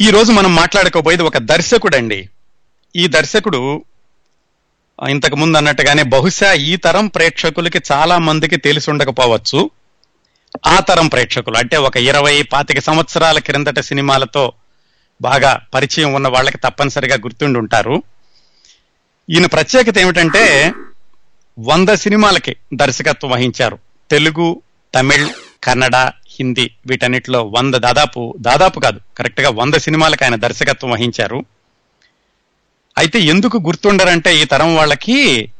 ఈ రోజు మనం మాట్లాడుకోబోయేది ఒక దర్శకుడు అండి ఈ దర్శకుడు ఇంతకు ముందు అన్నట్టుగానే బహుశా ఈ తరం ప్రేక్షకులకి చాలా మందికి తెలిసి ఉండకపోవచ్చు. ఆ తరం ప్రేక్షకులు అంటే ఒక ఇరవై పాతిక సంవత్సరాల క్రిందట సినిమాలతో బాగా పరిచయం ఉన్న వాళ్ళకి తప్పనిసరిగా గుర్తుండి ఉంటారు. ఈయన ప్రత్యేకత ఏమిటంటే వంద సినిమాలకి దర్శకత్వం వహించారు. తెలుగు తమిళ్ కన్నడ హిందీ వీటన్నిటిలో వంద దాదాపు దాదాపు కాదు కరెక్ట్గా వంద సినిమాలకు ఆయన దర్శకత్వం వహించారు. అయితే ఎందుకు గుర్తుండరంటే ఈ తరం వాళ్ళకి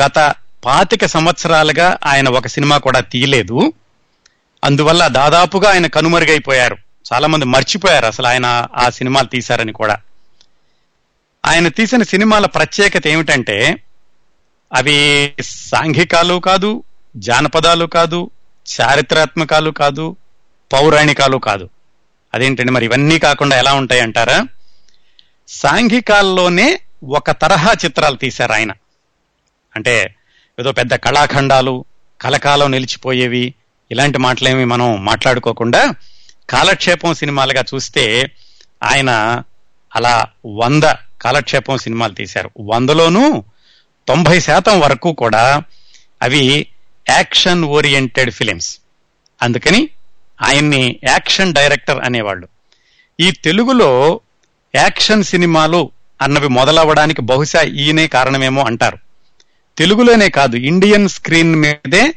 గత పాతిక సంవత్సరాలుగా ఆయన ఒక సినిమా కూడా తీయలేదు. అందువల్ల దాదాపుగా ఆయన కనుమరుగైపోయారు. చాలా మంది మర్చిపోయారు అసలు ఆయన ఆ సినిమాలు తీశారని కూడా. ఆయన తీసిన సినిమాల ప్రత్యేకత ఏమిటంటే అవి సాంఘికాలు కాదు జానపదాలు కాదు చారిత్రాత్మకాలు కాదు పౌరాణికాలు కాదు. అదేంటండి మరి ఇవన్నీ కాకుండా ఎలా ఉంటాయి అంటారా? సాంఘికాల్లోనే ఒక తరహా చిత్రాలు తీశారు ఆయన. అంటే ఏదో పెద్ద కళాఖండాలు కలకాలం నిలిచిపోయేవి ఇలాంటి మాటలేమి మనం మాట్లాడుకోకుండా కాలక్షేపం సినిమాలుగా చూస్తే ఆయన అలా వంద కాలక్షేపం సినిమాలు తీశారు. వందలోనూ తొంభై శాతం వరకు కూడా అవి యాక్షన్ ఓరియంటెడ్ ఫిలిమ్స్. అందుకని ఆయన్ని యాక్షన్ డైరెక్టర్ అనేవాళ్ళు. ఈ తెలుగులో యాక్షన్ సినిమాలు అన్నవి మొదలవ్వడానికి బహుశా ఈయనే కారణమేమో అంటారు. తెలుగులోనే కాదు ఇండియన్ స్క్రీన్ మీదే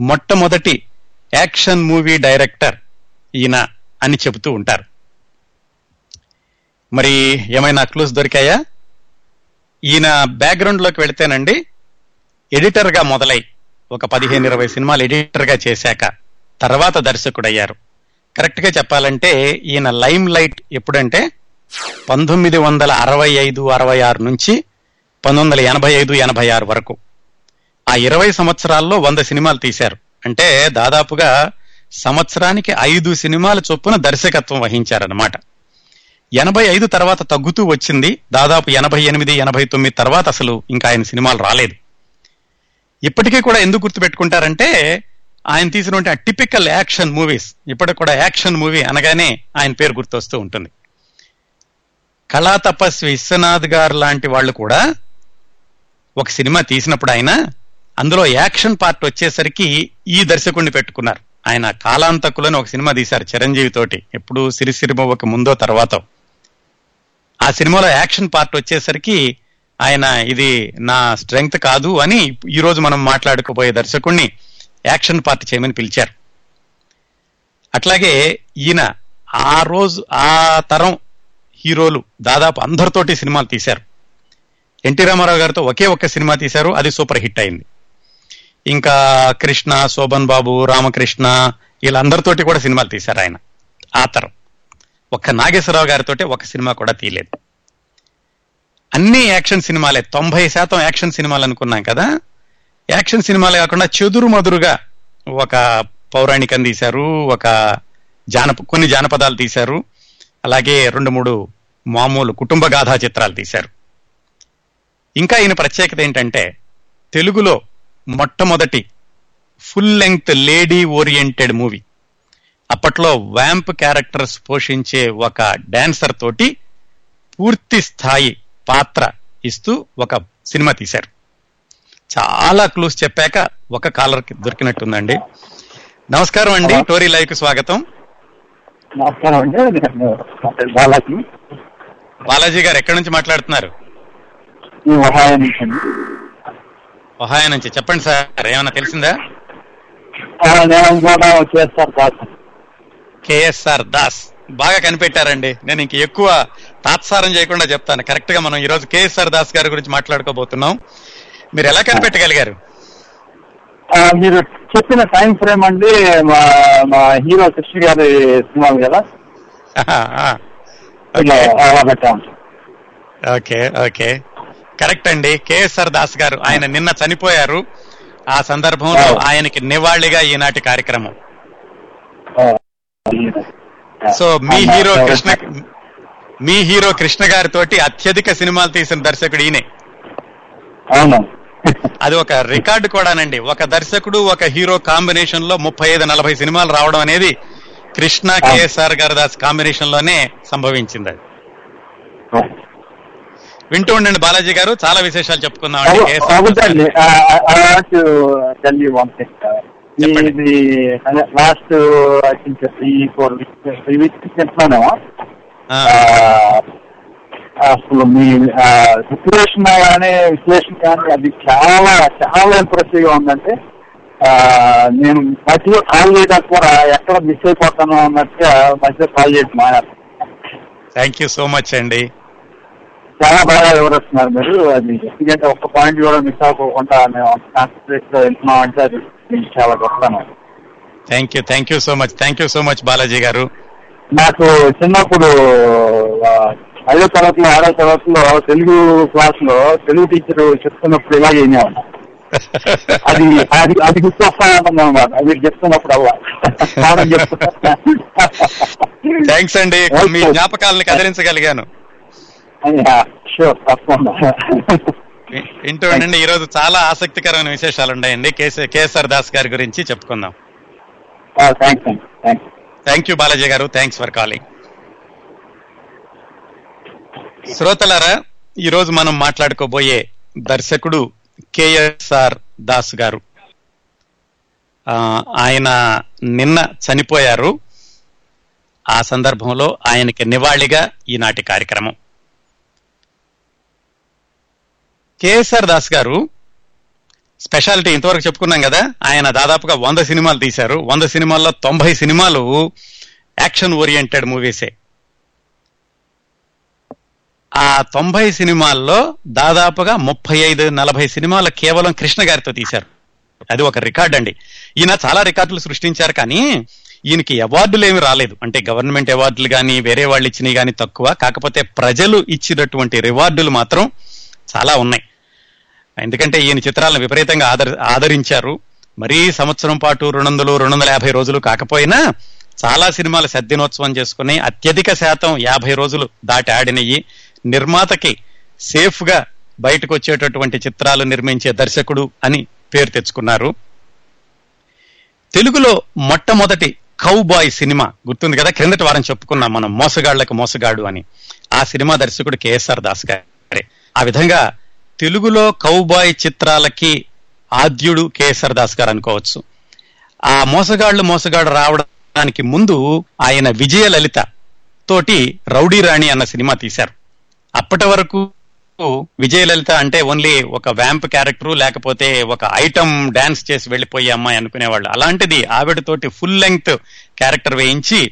మొట్టమొదటి యాక్షన్ మూవీ డైరెక్టర్ ఈయన అని చెబుతూ ఉంటారు. మరి ఏమైనా క్లూస్ దొరికాయా? ఈయన బ్యాక్గ్రౌండ్లోకి వెళితేనండి ఎడిటర్గా మొదలై ఒక పదిహేను ఇరవై సినిమాలు ఎడిటర్గా చేశాక తర్వాత దర్శకుడయ్యారు. కరెక్ట్గా చెప్పాలంటే ఈయన లైమ్ లైట్ ఎప్పుడంటే పంతొమ్మిది వందల అరవై ఐదు అరవై ఆరు నుంచి పంతొమ్మిది వందల ఎనభై ఐదు ఎనభై ఆరు వరకు. ఆ ఇరవై సంవత్సరాల్లో వంద సినిమాలు తీశారు. అంటే దాదాపుగా సంవత్సరానికి ఐదు సినిమాల చొప్పున దర్శకత్వం వహించారనమాట ఎనభై ఐదు తర్వాత తగ్గుతూ వచ్చింది. దాదాపు ఎనభై ఎనిమిది ఎనభై తొమ్మిది తర్వాత అసలు ఇంకా ఆయన సినిమాలు రాలేదు. ఇప్పటికీ కూడా ఎందుకు గుర్తుపెట్టుకుంటారంటే ఆయన తీసినటువంటి ఆ టిపికల్ యాక్షన్ మూవీస్ ఇప్పటికి కూడా యాక్షన్ మూవీ అనగానే ఆయన పేరు గుర్తొస్తూ ఉంటుంది. కళా తపస్వి విశ్వనాథ్ గారు లాంటి వాళ్ళు కూడా ఒక సినిమా తీసినప్పుడు ఆయన అందులో యాక్షన్ పార్ట్ వచ్చేసరికి ఈ దర్శకుడిని పెట్టుకున్నారు. ఆయన కాలాంతకులని ఒక సినిమా తీశారు చిరంజీవి తోటి ఎప్పుడు ఒక ముందో తర్వాత. ఆ సినిమాలో యాక్షన్ పార్ట్ వచ్చేసరికి ఆయన ఇది నా స్ట్రెంగ్త్ కాదు అని ఈ రోజు మనం మాట్లాడుకోబోయే దర్శకుణ్ణి యాక్షన్ పార్ట్ చేయమని పిలిచారు. అట్లాగే ఈయన ఆ రోజు ఆ తరం హీరోలు దాదాపు అందరితోటి సినిమాలు తీశారు. ఎన్టీ రామారావు గారితో ఒకే ఒక్క సినిమా తీశారు అది సూపర్ హిట్ అయింది. ఇంకా కృష్ణ శోభన్ బాబు రామకృష్ణ వీళ్ళందరితోటి కూడా సినిమాలు తీశారు ఆయన ఆ తరం. ఒక్క నాగేశ్వరరావు గారితో ఒక సినిమా కూడా తీయలేదు. అన్ని యాక్షన్ సినిమాలే తొంభై శాతం యాక్షన్ సినిమాలు అనుకున్నాం కదా? యాక్షన్ సినిమాలే కాకుండా చెదురు మదురుగా ఒక పౌరాణికం తీశారు ఒక జానప కొన్ని జానపదాలు తీశారు అలాగే రెండు మూడు మామూలు కుటుంబ గాథా చిత్రాలు తీశారు. ఇంకా ఈయన ప్రత్యేకత ఏంటంటే తెలుగులో మొట్టమొదటి full length lady oriented movie. అప్పట్లో వ్యాంప్ క్యారెక్టర్స్ పోషించే ఒక డాన్సర్ తోటి పూర్తి స్థాయి పాత్ర ఇస్తూ ఒక సినిమా తీశారు. చాలా క్లూస్ చెప్పాక ఒక కాలర్ దొరికినట్టుందండి. నమస్కారం అండి. టోరీ లైవ్కు స్వాగతం. నమస్కారం అండి. బాలాజీ. బాలాజీ గారు ఎక్కడి నుంచి మాట్లాడుతున్నారు? ఒహాయో నుంచి చెప్పండి సార్ ఏమైనా తెలిసిందా? కేఎస్ఆర్ దాస్. బాగా కనిపెట్టారండి. నేను ఇంక ఎక్కువ తాత్సారం చేయకుండా చెప్తాను. కరెక్ట్గా మనం ఈ రోజు కేఎస్ఆర్ దాస్ గారి గురించి మాట్లాడుకోబోతున్నాం. మీరు ఎలా కనిపెట్టగలిగారు? మీరు చెప్పిన టైం ఫ్రేమ్ అండి మా మా హీరో కృష్ణ గారి సినిమాలు కదా? ఓకే. ఓకే కరెక్ట్ అండి. కేఎస్ఆర్ దాస్ గారు ఆయన నిన్న చనిపోయారు. ఆ సందర్భంలో. ఆయనకి నివాళిగా ఈనాటి కార్యక్రమం. సో మీ హీరో కృష్ణ మీ హీరో కృష్ణ గారితోటి అత్యధిక సినిమాలు తీసిన దర్శకుడు ఈయనే అవును అది ఒక రికార్డు కూడానండి ఒక దర్శకుడు ఒక హీరో కాంబినేషన్లో ముప్పై ఐదు నలభై సినిమాలు రావడం అనేది కృష్ణ కేఎస్ఆర్ గారదాస్ కాంబినేషన్లోనే సంభవించింది అది వింటూ ఉండండి బాలాజీ గారు చాలా విశేషాలు చెప్పుకుందాం అండి ఇది last I think three four weeks three weeks చెప్తున్నాను అసలు మీ సిచ్యువేషన్ కానీ విశ్లేషణ కానీ అది చాలా చాలా ఇంప్రెసివ్గా ఉందంటే నేను మధ్యలో కాల్ చేయడానికి కూడా ఎక్కడ మిస్ అయిపోతాను అన్నట్టుగా మధ్యలో కాల్ చేయడం మానేస్తాను థ్యాంక్ యూ సో మచ్ అండి. చాలా బాగా వివరిస్తున్నారు మీరు. అది ఎందుకంటే ఒక్క పాయింట్ కూడా మిస్ అవ్వకుండా మేము కాన్సన్ట్రేట్లో వెళ్తున్నాం అంటే అది చాలా గొప్పతనం thank you thank you so much thank you so much Balaji గారు. నాకు చిన్నప్పుడు ఐదో తరగతిలో ఆరో తరగతిలో తెలుగు క్లాస్లో తెలుగు టీచర్ చెప్తున్నప్పుడు ఇలాగే వినేవాడు అది అది అది గుర్తొస్తా ఉంటుంది అనమాట అది చెప్తున్నప్పుడు అలా పాఠం చెప్తున్నా. థ్యాంక్స్ అండి. మీ జ్ఞాపకాలను కదిలించగలిగాను. షూర్ తప్పకుండా. వింటూ ఉండండి ఈ రోజు చాలా ఆసక్తికరమైన విశేషాలు ఉన్నాయండి కేసీ కేఎస్ఆర్ దాస్ గారి గురించి చెప్పుకుందాం. థ్యాంక్ యూ బాలాజీ గారు. థ్యాంక్స్ ఫర్ కాలింగ్ శ్రోతలారా ఈ రోజు మనం మాట్లాడుకోబోయే దర్శకుడు కేఎస్ఆర్ దాస్ గారు. ఆ, ఆయన నిన్న చనిపోయారు. ఆ సందర్భంలో ఆయనకి నివాళిగా ఈనాటి కార్యక్రమం. కేఎస్ఆర్ దాస్ గారు స్పెషాలిటీ ఇంతవరకు చెప్పుకున్నాం కదా. ఆయన దాదాపుగా వంద సినిమాలు తీశారు. వంద సినిమాల్లో తొంభై సినిమాలు యాక్షన్ ఓరియంటెడ్ మూవీసే. ఆ తొంభై సినిమాల్లో దాదాపుగా ముప్పై ఐదు నలభై సినిమాలు కేవలం కృష్ణ గారితో తీశారు. అది ఒక రికార్డ్ అండి. ఈయన చాలా రికార్డులు సృష్టించారు కానీ ఈయనకి అవార్డులు ఏమి రాలేదు. అంటే గవర్నమెంట్ అవార్డులు కానీ వేరే వాళ్ళు ఇచ్చినవి కానీ తక్కువ. కాకపోతే ప్రజలు ఇచ్చినటువంటి రివార్డులు మాత్రం చాలా ఉన్నాయి. ఎందుకంటే ఈయన చిత్రాలను విపరీతంగా ఆదర ఆదరించారు. మరీ సంవత్సరం పాటు రెండు వందలు రెండు వందల యాభై రోజులు కాకపోయినా చాలా సినిమాలు సద్దినోత్సవం చేసుకుని అత్యధిక శాతం యాభై రోజులు దాటి ఆడినయి నిర్మాతకి సేఫ్గా బయటకు వచ్చేటటువంటి చిత్రాలు నిర్మించే దర్శకుడు అని పేరు తెచ్చుకున్నారు. తెలుగులో మొట్టమొదటి కౌబాయ్ సినిమా గుర్తుంది కదా? క్రిందటి వారం చెప్పుకున్నాం మనం మోసగాళ్ళకు మోసగాడు అని. ఆ సినిమా దర్శకుడు కేఎస్ఆర్ దాస్ గారే. ఆ విధంగా తెలుగులో కౌబాయ్ చిత్రాలకి ఆద్యుడు కేఎస్ఆర్ దాస్ గారు అనుకోవచ్చు. ఆ మోసగాళ్ళు మోసగాడు రావడానికి ముందు ఆయన విజయలలిత తోటి రౌడీ రాణి అన్న సినిమా తీశారు. అప్పటి వరకు విజయలలిత అంటే ఓన్లీ ఒక వ్యాంప్ క్యారెక్టర్ లేకపోతే ఒక ఐటమ్ డాన్స్ చేసి వెళ్ళిపోయే అమ్మాయి అనుకునేవాళ్ళు. అలాంటిది ఆవిడతోటి ఫుల్ లెంగ్త్ క్యారెక్టర్ వేయించి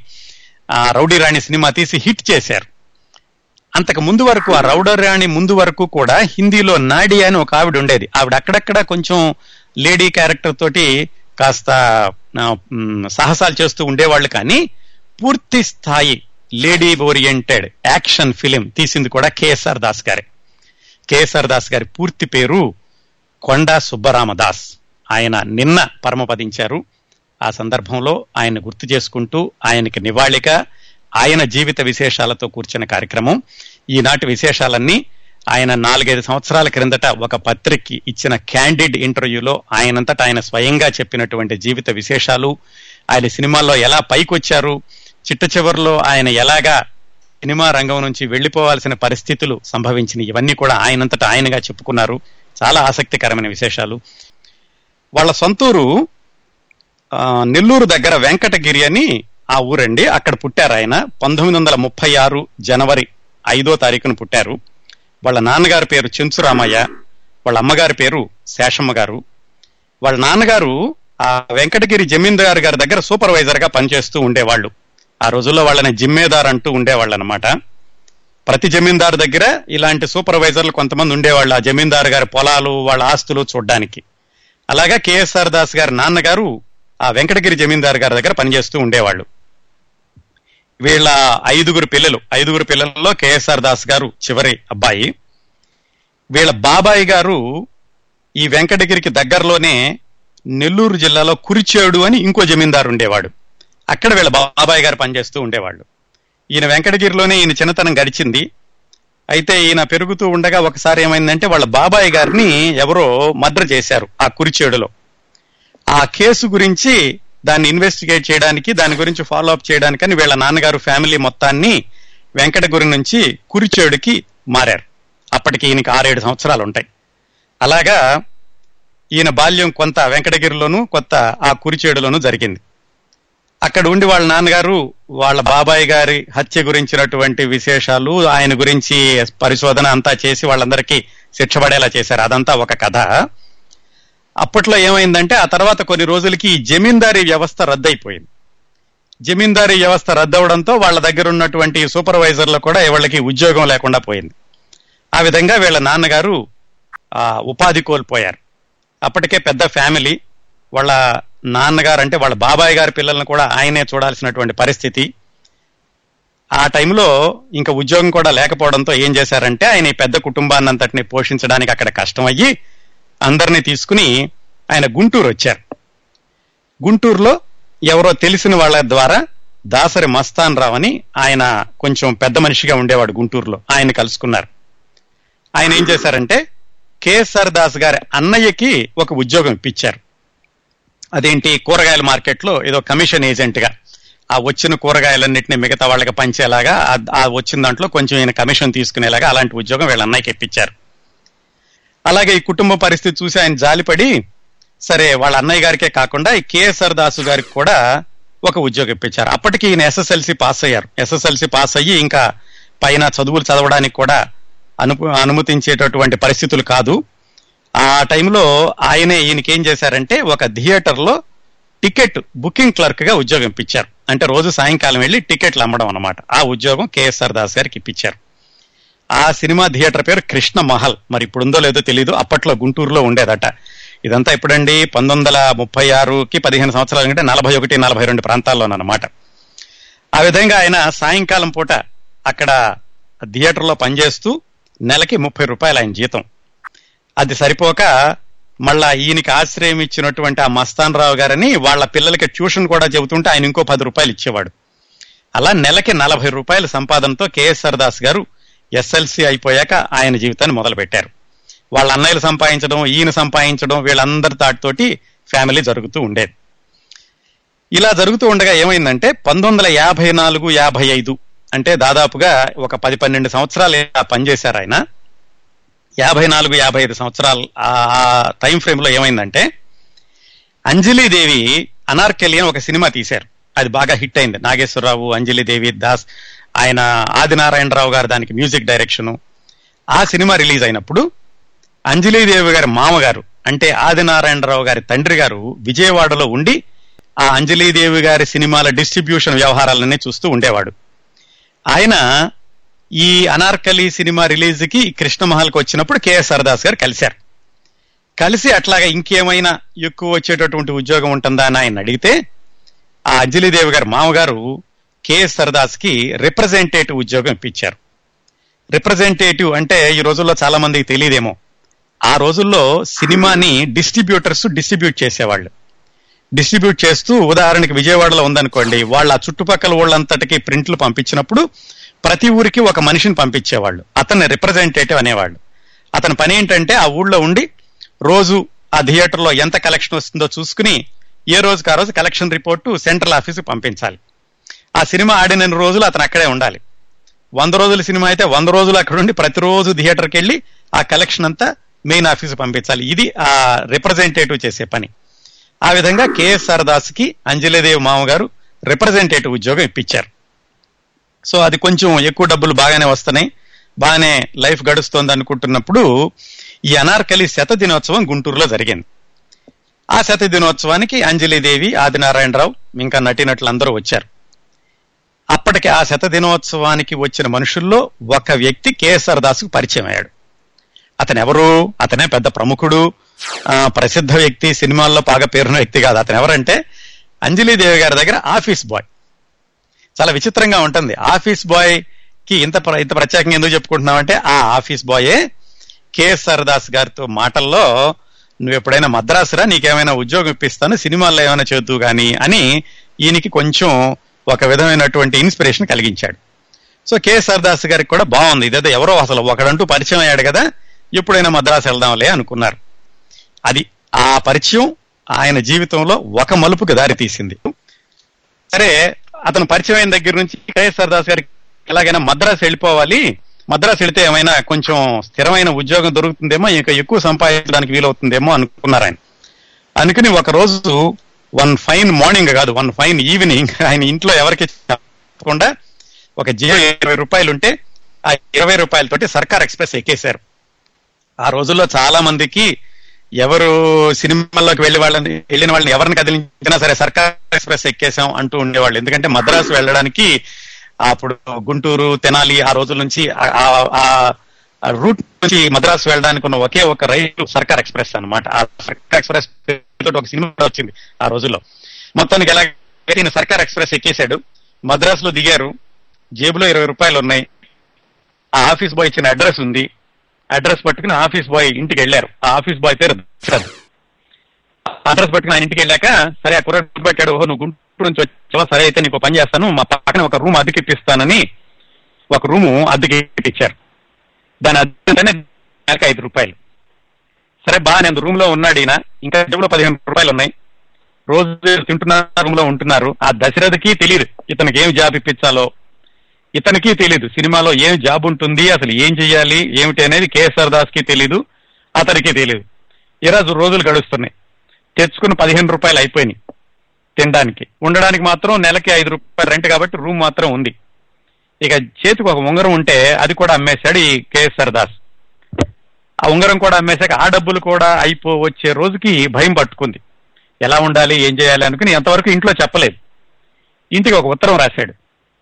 రౌడీ రాణి సినిమా తీసి హిట్ చేశారు. అంతకు ముందు వరకు ఆ రౌడర్ రాణి ముందు వరకు కూడా హిందీలో నాడి అని ఒక ఆవిడ ఉండేది. ఆవిడ అక్కడక్కడ కొంచెం లేడీ క్యారెక్టర్ తోటి కాస్త సాహసాలు చేస్తూ ఉండేవాళ్ళు కానీ పూర్తి స్థాయి లేడీ ఓరియంటెడ్ యాక్షన్ ఫిలిం తీసింది కూడా కేఎస్ఆర్ దాస్ గారే. కేఎస్ఆర్ దాస్ గారి పూర్తి పేరు కొండా సుబ్బరామదాస్ ఆయన నిన్న పరమపదించారు. ఆ సందర్భంలో ఆయన గుర్తు చేసుకుంటూ ఆయనకి నివాళిగా ఆయన జీవిత విశేషాలతో కూర్చున్న కార్యక్రమం. ఈనాటి విశేషాలన్నీ ఆయన నాలుగైదు సంవత్సరాల క్రిందట ఒక పత్రికకి ఇచ్చిన క్యాండిడ్ ఇంటర్వ్యూలో ఆయనంతటా ఆయన స్వయంగా చెప్పినటువంటి జీవిత విశేషాలు ఆయన సినిమాల్లో ఎలా పైకొచ్చారు చిట్ట చివరిలో ఆయన ఎలాగా సినిమా రంగం నుంచి వెళ్ళిపోవాల్సిన పరిస్థితులు సంభవించిన ఇవన్నీ కూడా ఆయనంతటా ఆయనగా చెప్పుకున్నారు. చాలా ఆసక్తికరమైన విశేషాలు. వాళ్ళ సొంతూరు నెల్లూరు దగ్గర వెంకటగిరి అని ఆ ఊరండి. అక్కడ పుట్టారు ఆయన. పంతొమ్మిది వందల ముప్పై ఆరు జనవరి ఐదో తారీఖున పుట్టారు. వాళ్ళ నాన్నగారి పేరు చెంచురామయ్య. వాళ్ళ అమ్మగారి పేరు శేషమ్మ గారు. వాళ్ళ నాన్నగారు ఆ వెంకటగిరి జమీందారు గారి దగ్గర సూపర్వైజర్గా పనిచేస్తూ ఉండేవాళ్ళు. ఆ రోజుల్లో వాళ్ళని జిమ్మేదార్ అంటూ ఉండేవాళ్ళు అనమాట ప్రతి జమీందారు దగ్గర ఇలాంటి సూపర్వైజర్లు కొంతమంది ఉండేవాళ్ళు. ఆ జమీందారు గారి పొలాలు వాళ్ళ ఆస్తులు చూడ్డానికి. అలాగా కేఎస్ఆర్ దాస్ గారి నాన్నగారు ఆ వెంకటగిరి జమీందారు గారి దగ్గర పనిచేస్తూ ఉండేవాళ్ళు. వీళ్ళ ఐదుగురు పిల్లలు ఐదుగురు పిల్లల్లో కేఎస్ఆర్ దాస్ గారు చివరి అబ్బాయి. వీళ్ళ బాబాయి గారు ఈ వెంకటగిరికి దగ్గరలోనే నెల్లూరు జిల్లాలో కురిచేడు అని ఇంకో జమీందారు ఉండేవాడు. అక్కడ వీళ్ళ బాబాయ్ గారు పనిచేస్తూ ఉండేవాళ్ళు. ఈయన వెంకటగిరిలోనే ఈయన చిన్నతనం గడిచింది. అయితే ఈయన పెరుగుతూ ఉండగా ఒకసారి ఏమైందంటే వాళ్ళ బాబాయ్ గారిని ఎవరో మర్డర్ చేశారు ఆ కురిచేడులో. ఆ కేసు గురించి దాన్ని ఇన్వెస్టిగేట్ చేయడానికి దాని గురించి ఫాలో అప్ చేయడానికని వీళ్ళ నాన్నగారు ఫ్యామిలీ మొత్తాన్ని వెంకటగురి నుంచి కురిచేడుకి మారారు. అప్పటికి ఈయనకి ఆరేడు సంవత్సరాలు ఉంటాయి. అలాగా ఈయన బాల్యం కొంత వెంకటగిరిలోను కొత్త ఆ కురిచేడులోను జరిగింది. అక్కడ ఉండి వాళ్ళ నాన్నగారు వాళ్ళ బాబాయ్ గారి హత్య గురించినటువంటి విశేషాలు ఆయన గురించి పరిశోధన అంతా చేసి వాళ్ళందరికీ శిక్ష పడేలా చేశారు. అదంతా ఒక కథ. అప్పట్లో ఏమైందంటే ఆ తర్వాత కొన్ని రోజులకి ఈ జమీందారీ వ్యవస్థ రద్దయిపోయింది. జమీందారీ వ్యవస్థ రద్దవడంతో వాళ్ళ దగ్గర ఉన్నటువంటి సూపర్వైజర్లు కూడా ఎవళ్ళకి ఉద్యోగం లేకుండా పోయింది. ఆ విధంగా వీళ్ళ నాన్నగారు ఆ ఉపాధి కోల్పోయారు. అప్పటికే పెద్ద ఫ్యామిలీ వాళ్ళ నాన్నగారు అంటే వాళ్ళ బాబాయ్ గారి పిల్లల్ని కూడా ఆయనే చూడాల్సినటువంటి పరిస్థితి. ఆ టైంలో ఇంకా ఉద్యోగం కూడా లేకపోవడంతో ఏం చేశారంటే ఆయన ఈ పెద్ద కుటుంబాన్ని అంతటిని పోషించడానికి అక్కడ కష్టం అయ్యి అందరినీ తీసుకుని ఆయన గుంటూరు వచ్చారు. గుంటూరులో ఎవరో తెలిసిన వాళ్ళ ద్వారా దాసరి మస్తాన్ రావు అని ఆయన కొంచెం పెద్ద మనిషిగా ఉండేవాడు గుంటూరులో. ఆయన కలుసుకున్నారు. ఆయన ఏం చేశారంటే కేఎస్ఆర్ దాస్ గారి అన్నయ్యకి ఒక ఉద్యోగం ఇప్పించారు. అదేంటి? కూరగాయల మార్కెట్లో ఏదో కమిషన్ ఏజెంట్గా ఆ వచ్చిన కూరగాయలన్నింటినీ మిగతా వాళ్ళకి పంచేలాగా ఆ- ఆ వచ్చిన దాంట్లో కొంచెం ఈయన కమిషన్ తీసుకునేలాగా అలాంటి ఉద్యోగం వీళ్ళ అన్నయ్యకి ఇప్పించారు. అలాగే ఈ కుటుంబ పరిస్థితి చూసి ఆయన జాలిపడి సరే వాళ్ళ అన్నయ్య గారికే కాకుండా ఈ కేఎస్ఆర్ దాసు గారికి కూడా ఒక ఉద్యోగం ఇప్పించారు. అప్పటికి ఈయన ఎస్ఎస్ఎల్సి పాస్ అయ్యారు. ఎస్ఎస్ఎల్సి పాస్ అయ్యి ఇంకా పైన చదువులు చదవడానికి కూడా అను అనుమతించేటటువంటి పరిస్థితులు కాదు. ఆ టైంలో ఆయనే ఈయనకి ఏం చేశారంటే ఒక థియేటర్లో టికెట్ బుకింగ్ క్లర్క్గా ఉద్యోగం ఇప్పించారు. అంటే రోజు సాయంకాలం వెళ్ళి టికెట్లు అమ్మడం అనమాట ఆ ఉద్యోగం కేఎస్ఆర్ దాస్ గారికి ఇప్పించారు. ఆ సినిమా థియేటర్ పేరు కృష్ణ మహల్. మరి ఇప్పుడు ఉందో లేదో తెలియదు అప్పట్లో గుంటూరులో ఉండేదట. ఇదంతా ఎప్పుడండి పంతొమ్మిది వందల ముప్పై ఆరుకి పదిహేను సంవత్సరాల కంటే నలభై ఒకటి నలభై రెండు ప్రాంతాల్లోనమాట ఆ విధంగా ఆయన సాయంకాలం పూట అక్కడ థియేటర్లో పనిచేస్తూ నెలకి ముప్పై రూపాయలు ఆయన జీతం. అది సరిపోక మళ్ళా ఈయనకి ఆశ్రయం ఇచ్చినటువంటి ఆ మస్తాన్ రావు గారని వాళ్ళ పిల్లలకి ట్యూషన్ కూడా చెబుతుంటే ఆయన ఇంకో పది రూపాయలు ఇచ్చేవాడు. అలా నెలకి నలభై రూపాయల సంపాదనతో కేఎస్ఆర్ దాస్ గారు ఎస్ఎల్సి అయిపోయాక ఆయన జీవితాన్ని మొదలు పెట్టారు వాళ్ళ అన్నయ్యలు సంపాదించడం ఈయన సంపాదించడం వీళ్ళందరి తాటితోటి ఫ్యామిలీ జరుగుతూ ఉండేది. ఇలా జరుగుతూ ఉండగా ఏమైందంటే పంతొమ్మిది వందల యాభై నాలుగు యాభై ఐదు అంటే దాదాపుగా ఒక పది పన్నెండు సంవత్సరాలు ఇలా పనిచేశారు ఆయన. యాభై నాలుగు యాభై ఐదు సంవత్సరాలు ఆ టైం ఫ్రేమ్లో ఏమైందంటే అంజలీదేవి అనార్కెలి అని ఒక సినిమా తీశారు. అది బాగా హిట్ అయింది. నాగేశ్వరరావు అంజలీదేవి దాస్ ఆయన ఆదినారాయణరావు గారు దానికి మ్యూజిక్ డైరెక్షను. ఆ సినిమా రిలీజ్ అయినప్పుడు అంజలీదేవి గారి మామగారు అంటే ఆదినారాయణరావు గారి తండ్రి గారు విజయవాడలో ఉండి ఆ అంజలీదేవి గారి సినిమాల డిస్ట్రిబ్యూషన్ వ్యవహారాలన్నీ చూస్తూ ఉండేవాడు. ఆయన ఈ అనార్కలి సినిమా రిలీజ్కి కృష్ణమహల్కి వచ్చినప్పుడు కేఎస్ఆర్ దాస్ గారు కలిశారు. కలిసి అట్లాగా ఇంకేమైనా ఎక్కువ వచ్చేటటువంటి ఉద్యోగం ఉంటుందా అని ఆయన అడిగితే ఆ అంజలిదేవి గారి మామగారు కేఎస్ఆర్ సరదాస్కి రిప్రజెంటేటివ్ ఉద్యోగం ఇప్పించారు. రిప్రజెంటేటివ్ అంటే ఈ రోజుల్లో చాలా మందికి తెలియదేమో. ఆ రోజుల్లో సినిమాని డిస్ట్రిబ్యూటర్స్ డిస్ట్రిబ్యూట్ చేసేవాళ్ళు. డిస్ట్రిబ్యూట్ చేస్తూ ఉదాహరణకి విజయవాడలో ఉందనుకోండి వాళ్ళ చుట్టుపక్కల ఊళ్ళంతటికి ప్రింట్లు పంపించినప్పుడు ప్రతి ఊరికి ఒక మనిషిని పంపించేవాళ్ళు. అతన్ని రిప్రజెంటేటివ్ అనేవాళ్ళు. అతని పని ఏంటంటే ఆ ఊళ్ళో ఉండి రోజు ఆ థియేటర్లో ఎంత కలెక్షన్ వస్తుందో చూసుకుని ఏ రోజుకి ఆ రోజు కలెక్షన్ రిపోర్టు సెంట్రల్ ఆఫీస్కి పంపించాలి. ఆ సినిమా ఆడిన రోజులు అతను అక్కడే ఉండాలి. వంద రోజుల సినిమా అయితే వంద రోజులు అక్కడ ఉండి ప్రతిరోజు థియేటర్కి వెళ్ళి ఆ కలెక్షన్ అంతా మెయిన్ ఆఫీస్ పంపించాలి. ఇది ఆ రిప్రజెంటేటివ్ చేసే పని. ఆ విధంగా కేఎస్ఆర్ దాస్కి అంజలిదేవి మామగారు రిప్రజెంటేటివ్ ఉద్యోగం ఇప్పించారు. సో అది కొంచెం ఎక్కువ డబ్బులు బాగానే వస్తున్నాయి. బాగానే లైఫ్ గడుస్తోంది అనుకుంటున్నప్పుడు ఈ అనార్కలి శత దినోత్సవం గుంటూరులో జరిగింది. ఆ శత దినోత్సవానికి అంజలిదేవి ఆదినారాయణరావు ఇంకా నటీనటులు అందరూ వచ్చారు. అప్పటికి ఆ శత దినోత్సవానికి వచ్చిన మనుషుల్లో ఒక వ్యక్తి కేఎస్ఆర్ దాస్కు పరిచయం అయ్యాడు అతను ఎవరు అతనే పెద్ద ప్రముఖుడు. ప్రసిద్ధ వ్యక్తి సినిమాల్లో బాగా పేరున్న వ్యక్తి కాదు. అతను ఎవరంటే అంజలీదేవి గారి దగ్గర ఆఫీస్ బాయ్. చాలా విచిత్రంగా ఉంటుంది. ఆఫీస్ బాయ్కి ఇంత ప్ర- ఇంత ప్రత్యేకంగా ఎందుకు చెప్పుకుంటున్నామంటే ఆ ఆఫీస్ బాయే కేఎస్ఆర్ దాస్ గారితో మాటల్లో నువ్వు ఎప్పుడైనా మద్రాసురా? నీకేమైనా ఉద్యోగం ఇప్పిస్తాను? సినిమాల్లో ఏమైనా చేద్దు కానీ అని ఈయనకి కొంచెం ఒక విధమైనటువంటి ఇన్స్పిరేషన్ కలిగించాడు. సో కేఎస్ఆర్ దాస్ గారికి కూడా బాగుంది. ఇదేదో ఎవరో అసలు ఒకడంటూ పరిచయం అయ్యాడు కదా ఎప్పుడైనా మద్రాసు వెళ్దాంలే అనుకున్నారు. అది ఆ పరిచయం ఆయన జీవితంలో ఒక మలుపుకి దారి తీసింది. సరే అతను పరిచయం అయిన దగ్గర నుంచి కేఎస్ఆర్ దాస్ గారికి ఎలాగైనా మద్రాసు వెళ్ళిపోవాలి. మద్రాసు వెళితే ఏమైనా కొంచెం స్థిరమైన ఉద్యోగం దొరుకుతుందేమో ఇంకా ఎక్కువ సంపాదించడానికి వీలవుతుందేమో అనుకున్నారు ఆయన. అందుకని ఒక రోజు వన్ ఫైన్ మార్నింగ్ కాదు వన్ ఫైన్ ఈవినింగ్. ఆయన ఇంట్లో ఎవరికి చెప్పకుండా ఒక జే ఇరవై రూపాయలు ఉంటే ఆ ఇరవై రూపాయలతోటి సర్కార్ ఎక్స్ప్రెస్ ఎక్కేశారు. ఆ రోజుల్లో చాలా మందికి ఎవరు సినిమాల్లోకి వెళ్ళి వాళ్ళని వెళ్ళిన వాళ్ళని ఎవరిని కదిలించినా సరే సర్కార్ ఎక్స్ప్రెస్ ఎక్కేసాం అంటూ ఉండేవాళ్ళు. ఎందుకంటే మద్రాసు వెళ్ళడానికి అప్పుడు గుంటూరు తెనాలి ఆ రోజుల నుంచి ఆ- రూట్ నుంచి మద్రాసు వెళ్ళడానికి ఉన్న ఒకే ఒక రైలు సర్కార్ ఎక్స్ప్రెస్ అన్నమాట. ఆ సర్కార్ ఎక్స్ప్రెస్ తోటి ఒక సినిమా వచ్చింది ఆ రోజుల్లో. మొత్తానికి ఎలా ఈయన సర్కార్ ఎక్స్ప్రెస్ ఎక్కేశాడు మద్రాసులో దిగారు జేబులో ఇరవై రూపాయలు ఉన్నాయి ఆ ఆఫీస్ బాయ్ ఇచ్చిన అడ్రస్ ఉంది అడ్రస్ పట్టుకుని ఆఫీస్ బాయ్ ఇంటికి వెళ్ళారు. ఆ ఆఫీస్ బాయ్ పేరు అడ్రస్ పట్టుకుని ఆయన ఇంటికి వెళ్ళాక సరే ఆ కుర్రాడు పెట్టాడు ఓహో నువ్వు గుంటూరు నుంచి వచ్చావా? సరే అయితే నీకు పని చేస్తాను మా పక్కన ఒక రూమ్ అద్దెకి ఇప్పిస్తానని ఒక రూము అద్దెకి ఇచ్చారు. దాని అద్దె నెలకి ఐదు రూపాయలు. సరే బా నేను రూమ్లో ఉన్నాడు ఈయన. ఇంకా జేబులో పదిహేను రూపాయలు ఉన్నాయి. రోజు తింటున్నారు రూమ్లో ఉంటున్నారు. ఆ దశరథకి తెలియదు ఇతనికి ఏం జాబ్ ఇప్పించాలో. ఇతనికి తెలియదు సినిమాలో ఏం జాబ్ ఉంటుంది అసలు ఏం చేయాలి ఏమిటి అనేది కేఎస్ఆర్ దాస్కి తెలీదు అతనికి తెలియదు ఈ రోజు రోజులు గడుస్తున్నాయి. తెచ్చుకుని పదిహేను రూపాయలు అయిపోయినాయి తినడానికి. ఉండడానికి మాత్రం నెలకి ఐదు రూపాయలు రెంట్ కాబట్టి రూమ్ మాత్రం ఉంది. ఇక చేతికి ఒక ఉంగరం ఉంటే అది కూడా అమ్మేశాడు ఈ కేఎస్ఆర్ దాస్. ఆ ఉంగరం కూడా అమ్మేశాక ఆ డబ్బులు కూడా అయిపో వచ్చే రోజుకి భయం పట్టుకుంది. ఎలా ఉండాలి ఏం చేయాలి అనుకుని ఎంతవరకు ఇంట్లో చెప్పలేదు. ఇంటికి ఒక ఉత్తరం రాశాడు.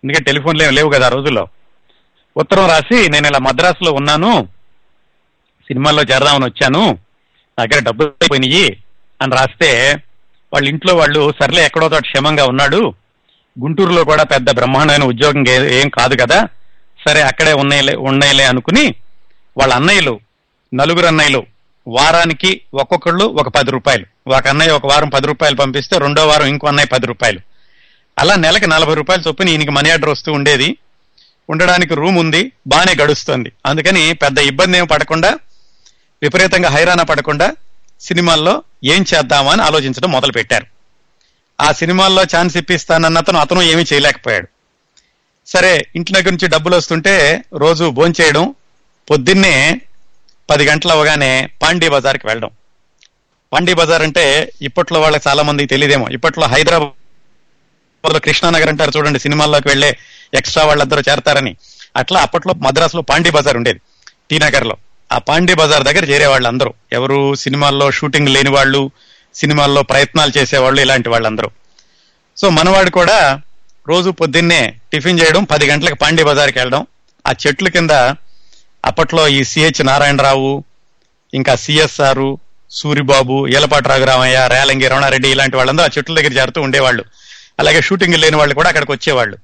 ఎందుకంటే టెలిఫోన్లు ఏమి లేవు కదా ఆ రోజుల్లో. ఉత్తరం రాసి నేను ఇలా మద్రాసులో ఉన్నాను సినిమాల్లో చేరదామని వచ్చాను నా దగ్గర డబ్బులు అయిపోయినాయి అని రాస్తే వాళ్ళ ఇంట్లో వాళ్ళు సర్లే ఎక్కడో తోట క్షేమంగా ఉన్నాడు గుంటూరులో కూడా పెద్ద బ్రహ్మాండమైన ఉద్యోగం ఏం కాదు కదా సరే అక్కడే ఉన్నాయిలే ఉన్నాయిలే అనుకుని వాళ్ళ అన్నయ్యలు నలుగురు అన్నయ్యలు. వారానికి ఒక్కొక్కళ్ళు ఒక పది రూపాయలు. ఒక అన్నయ్య ఒక వారం పది రూపాయలు పంపిస్తే రెండో వారం ఇంకో అన్నయ్య పది రూపాయలు. అలా నెలకి నలభై రూపాయలు చొప్పున ఈయనకి మనీ ఆర్డర్ వస్తూ ఉండేది. ఉండడానికి రూమ్ ఉంది బాగానే గడుస్తుంది. అందుకని పెద్ద ఇబ్బంది ఏమి పడకుండా విపరీతంగా హైరాణ పడకుండా సినిమాల్లో ఏం చేద్దామా అని ఆలోచించడం మొదలు పెట్టారు ఆ సినిమాల్లో ఛాన్స్ ఇప్పిస్తానన్న అతను అతను ఏమీ చేయలేకపోయాడు. సరే ఇంటి దగ్గర నుంచి డబ్బులు వస్తుంటే రోజు భోంచేయడం పొద్దున్నే పది గంటలు అవగానే పాండీ బజార్కి వెళ్ళడం. పాండీ బజార్ అంటే ఇప్పట్లో వాళ్ళకి చాలా మందికి తెలియదేమో. ఇప్పట్లో హైదరాబాద్ కృష్ణానగర్ అంటారు చూడండి సినిమాల్లోకి వెళ్ళే ఎక్స్ట్రా వాళ్ళందరూ చేరతారని. అట్లా అప్పట్లో మద్రాసులో పాండీ బజార్ ఉండేది టీ నగర్లో ఆ పాండీ బజార్ దగ్గర చేరే వాళ్ళు అందరూ. ఎవరు సినిమాల్లో షూటింగ్ లేని వాళ్ళు సినిమాల్లో ప్రయత్నాలు చేసేవాళ్ళు ఇలాంటి వాళ్ళందరూ. సో మనవాడు కూడా రోజు పొద్దున్నే టిఫిన్ చేయడం పది గంటలకు పాండీ బజార్కి వెళ్ళడం ఆ చెట్ల కింద అప్పట్లో ఈ సిహెచ్ నారాయణరావు ఇంకా సిఎస్ఆర్ సూరిబాబు ఏలపాటి రాఘరామయ్య రేలంగి రమణారెడ్డి ఇలాంటి వాళ్ళందరూ ఆ చెట్ల దగ్గర చేరుతూ ఉండేవాళ్ళు. అలాగే షూటింగ్ లేని వాళ్ళు కూడా అక్కడికి వచ్చేవాళ్ళు.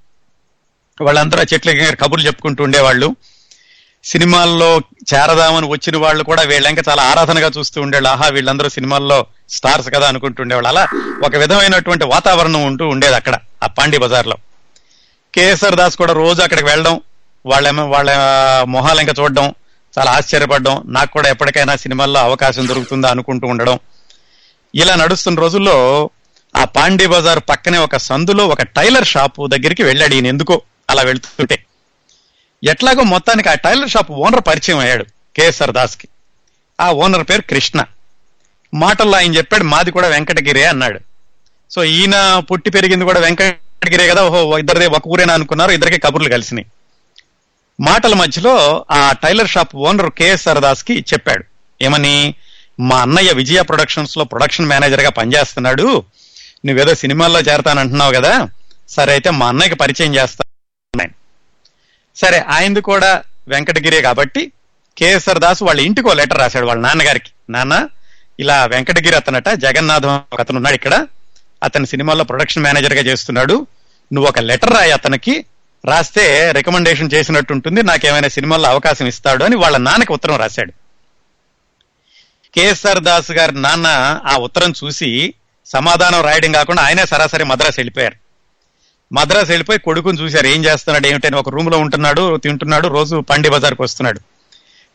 వాళ్ళందరూ ఆ చెట్ల దగ్గర కబుర్లు చెప్పుకుంటూ ఉండేవాళ్ళు. సినిమాల్లో చేరదామని వచ్చిన వాళ్ళు కూడా వీళ్ళంక చాలా ఆరాధనగా చూస్తూ ఉండేవాళ్ళు. ఆహా వీళ్ళందరూ సినిమాల్లో స్టార్స్ కదా అనుకుంటుండేవాళ్ళు అలా ఒక విధమైనటువంటి వాతావరణం ఉంటూ ఉండేది అక్కడ ఆ పాండి బజార్లో కేఎస్ఆర్ దాస్ కూడా రోజు అక్కడికి వెళ్ళడం వాళ్ళ వాళ్ళ మొహాలు ఇంకా చూడడం చాలా ఆశ్చర్యపడడం. నాకు కూడా ఎప్పటికైనా సినిమాల్లో అవకాశం దొరుకుతుందా అనుకుంటూ ఉండడం. ఇలా నడుస్తున్న రోజుల్లో ఆ పాండీ బజార్ పక్కనే ఒక సందులో ఒక టైలర్ షాపు దగ్గరికి వెళ్ళాడు ఈయన ఎందుకో అలా వెళ్తుంటే. ఎట్లాగో మొత్తానికి ఆ టైలర్ షాప్ ఓనర్ పరిచయం అయ్యాడు కేఎస్ఆర్ దాస్కి ఆ ఓనర్ పేరు కృష్ణ. మాటల్లో ఆయన చెప్పాడు మాది కూడా వెంకటగిరే అన్నాడు. సో ఈయన పుట్టి పెరిగింది కూడా వెంకటగిరే కదా ఓహో ఇద్దరిదే ఒక ఊరేనా అనుకున్నారు ఇద్దరికి కబుర్లు కలిసినాయి. మాటల మధ్యలో ఆ టైలర్ షాప్ ఓనర్ కేఎస్ఆర్ దాస్కి చెప్పాడు. ఏమని? మా అన్నయ్య విజయ ప్రొడక్షన్స్లో ప్రొడక్షన్ మేనేజర్గా పనిచేస్తున్నాడు. నువ్వేదో సినిమాల్లో చేరతానంటున్నావు కదా? సరే అయితే మా అన్నయ్యకి పరిచయం చేస్తా సరే ఆయనది కూడా వెంకటగిరి కాబట్టి కేఎస్ఆర్ దాస్ వాళ్ళ ఇంటికి ఓ లెటర్ రాశాడు వాళ్ళ నాన్నగారికి. నాన్న ఇలా వెంకటగిరి అతనట జగన్నాథం అతను ఉన్నాడు ఇక్కడ. అతని సినిమాల్లో ప్రొడక్షన్ మేనేజర్గా చేస్తున్నాడు. నువ్వు ఒక లెటర్ రాయి అతనికి. రాస్తే రికమెండేషన్ చేసినట్టు ఉంటుంది నాకేమైనా సినిమాల్లో అవకాశం ఇస్తాడు అని వాళ్ళ నాన్నకి ఉత్తరం రాశాడు. కేఎస్ఆర్ దాస్ గారి నాన్న ఆ ఉత్తరం చూసి సమాధానం రాయడం కాకుండా ఆయనే సరాసరి మద్రాసు వెళ్ళిపోయారు. మద్రాసు వెళ్ళిపోయి కొడుకుని చూశారు ఏం చేస్తున్నాడు ఏమిటని ఒక రూమ్లో ఉంటున్నాడు తింటున్నాడు రోజు పండి బజార్కి వస్తున్నాడు.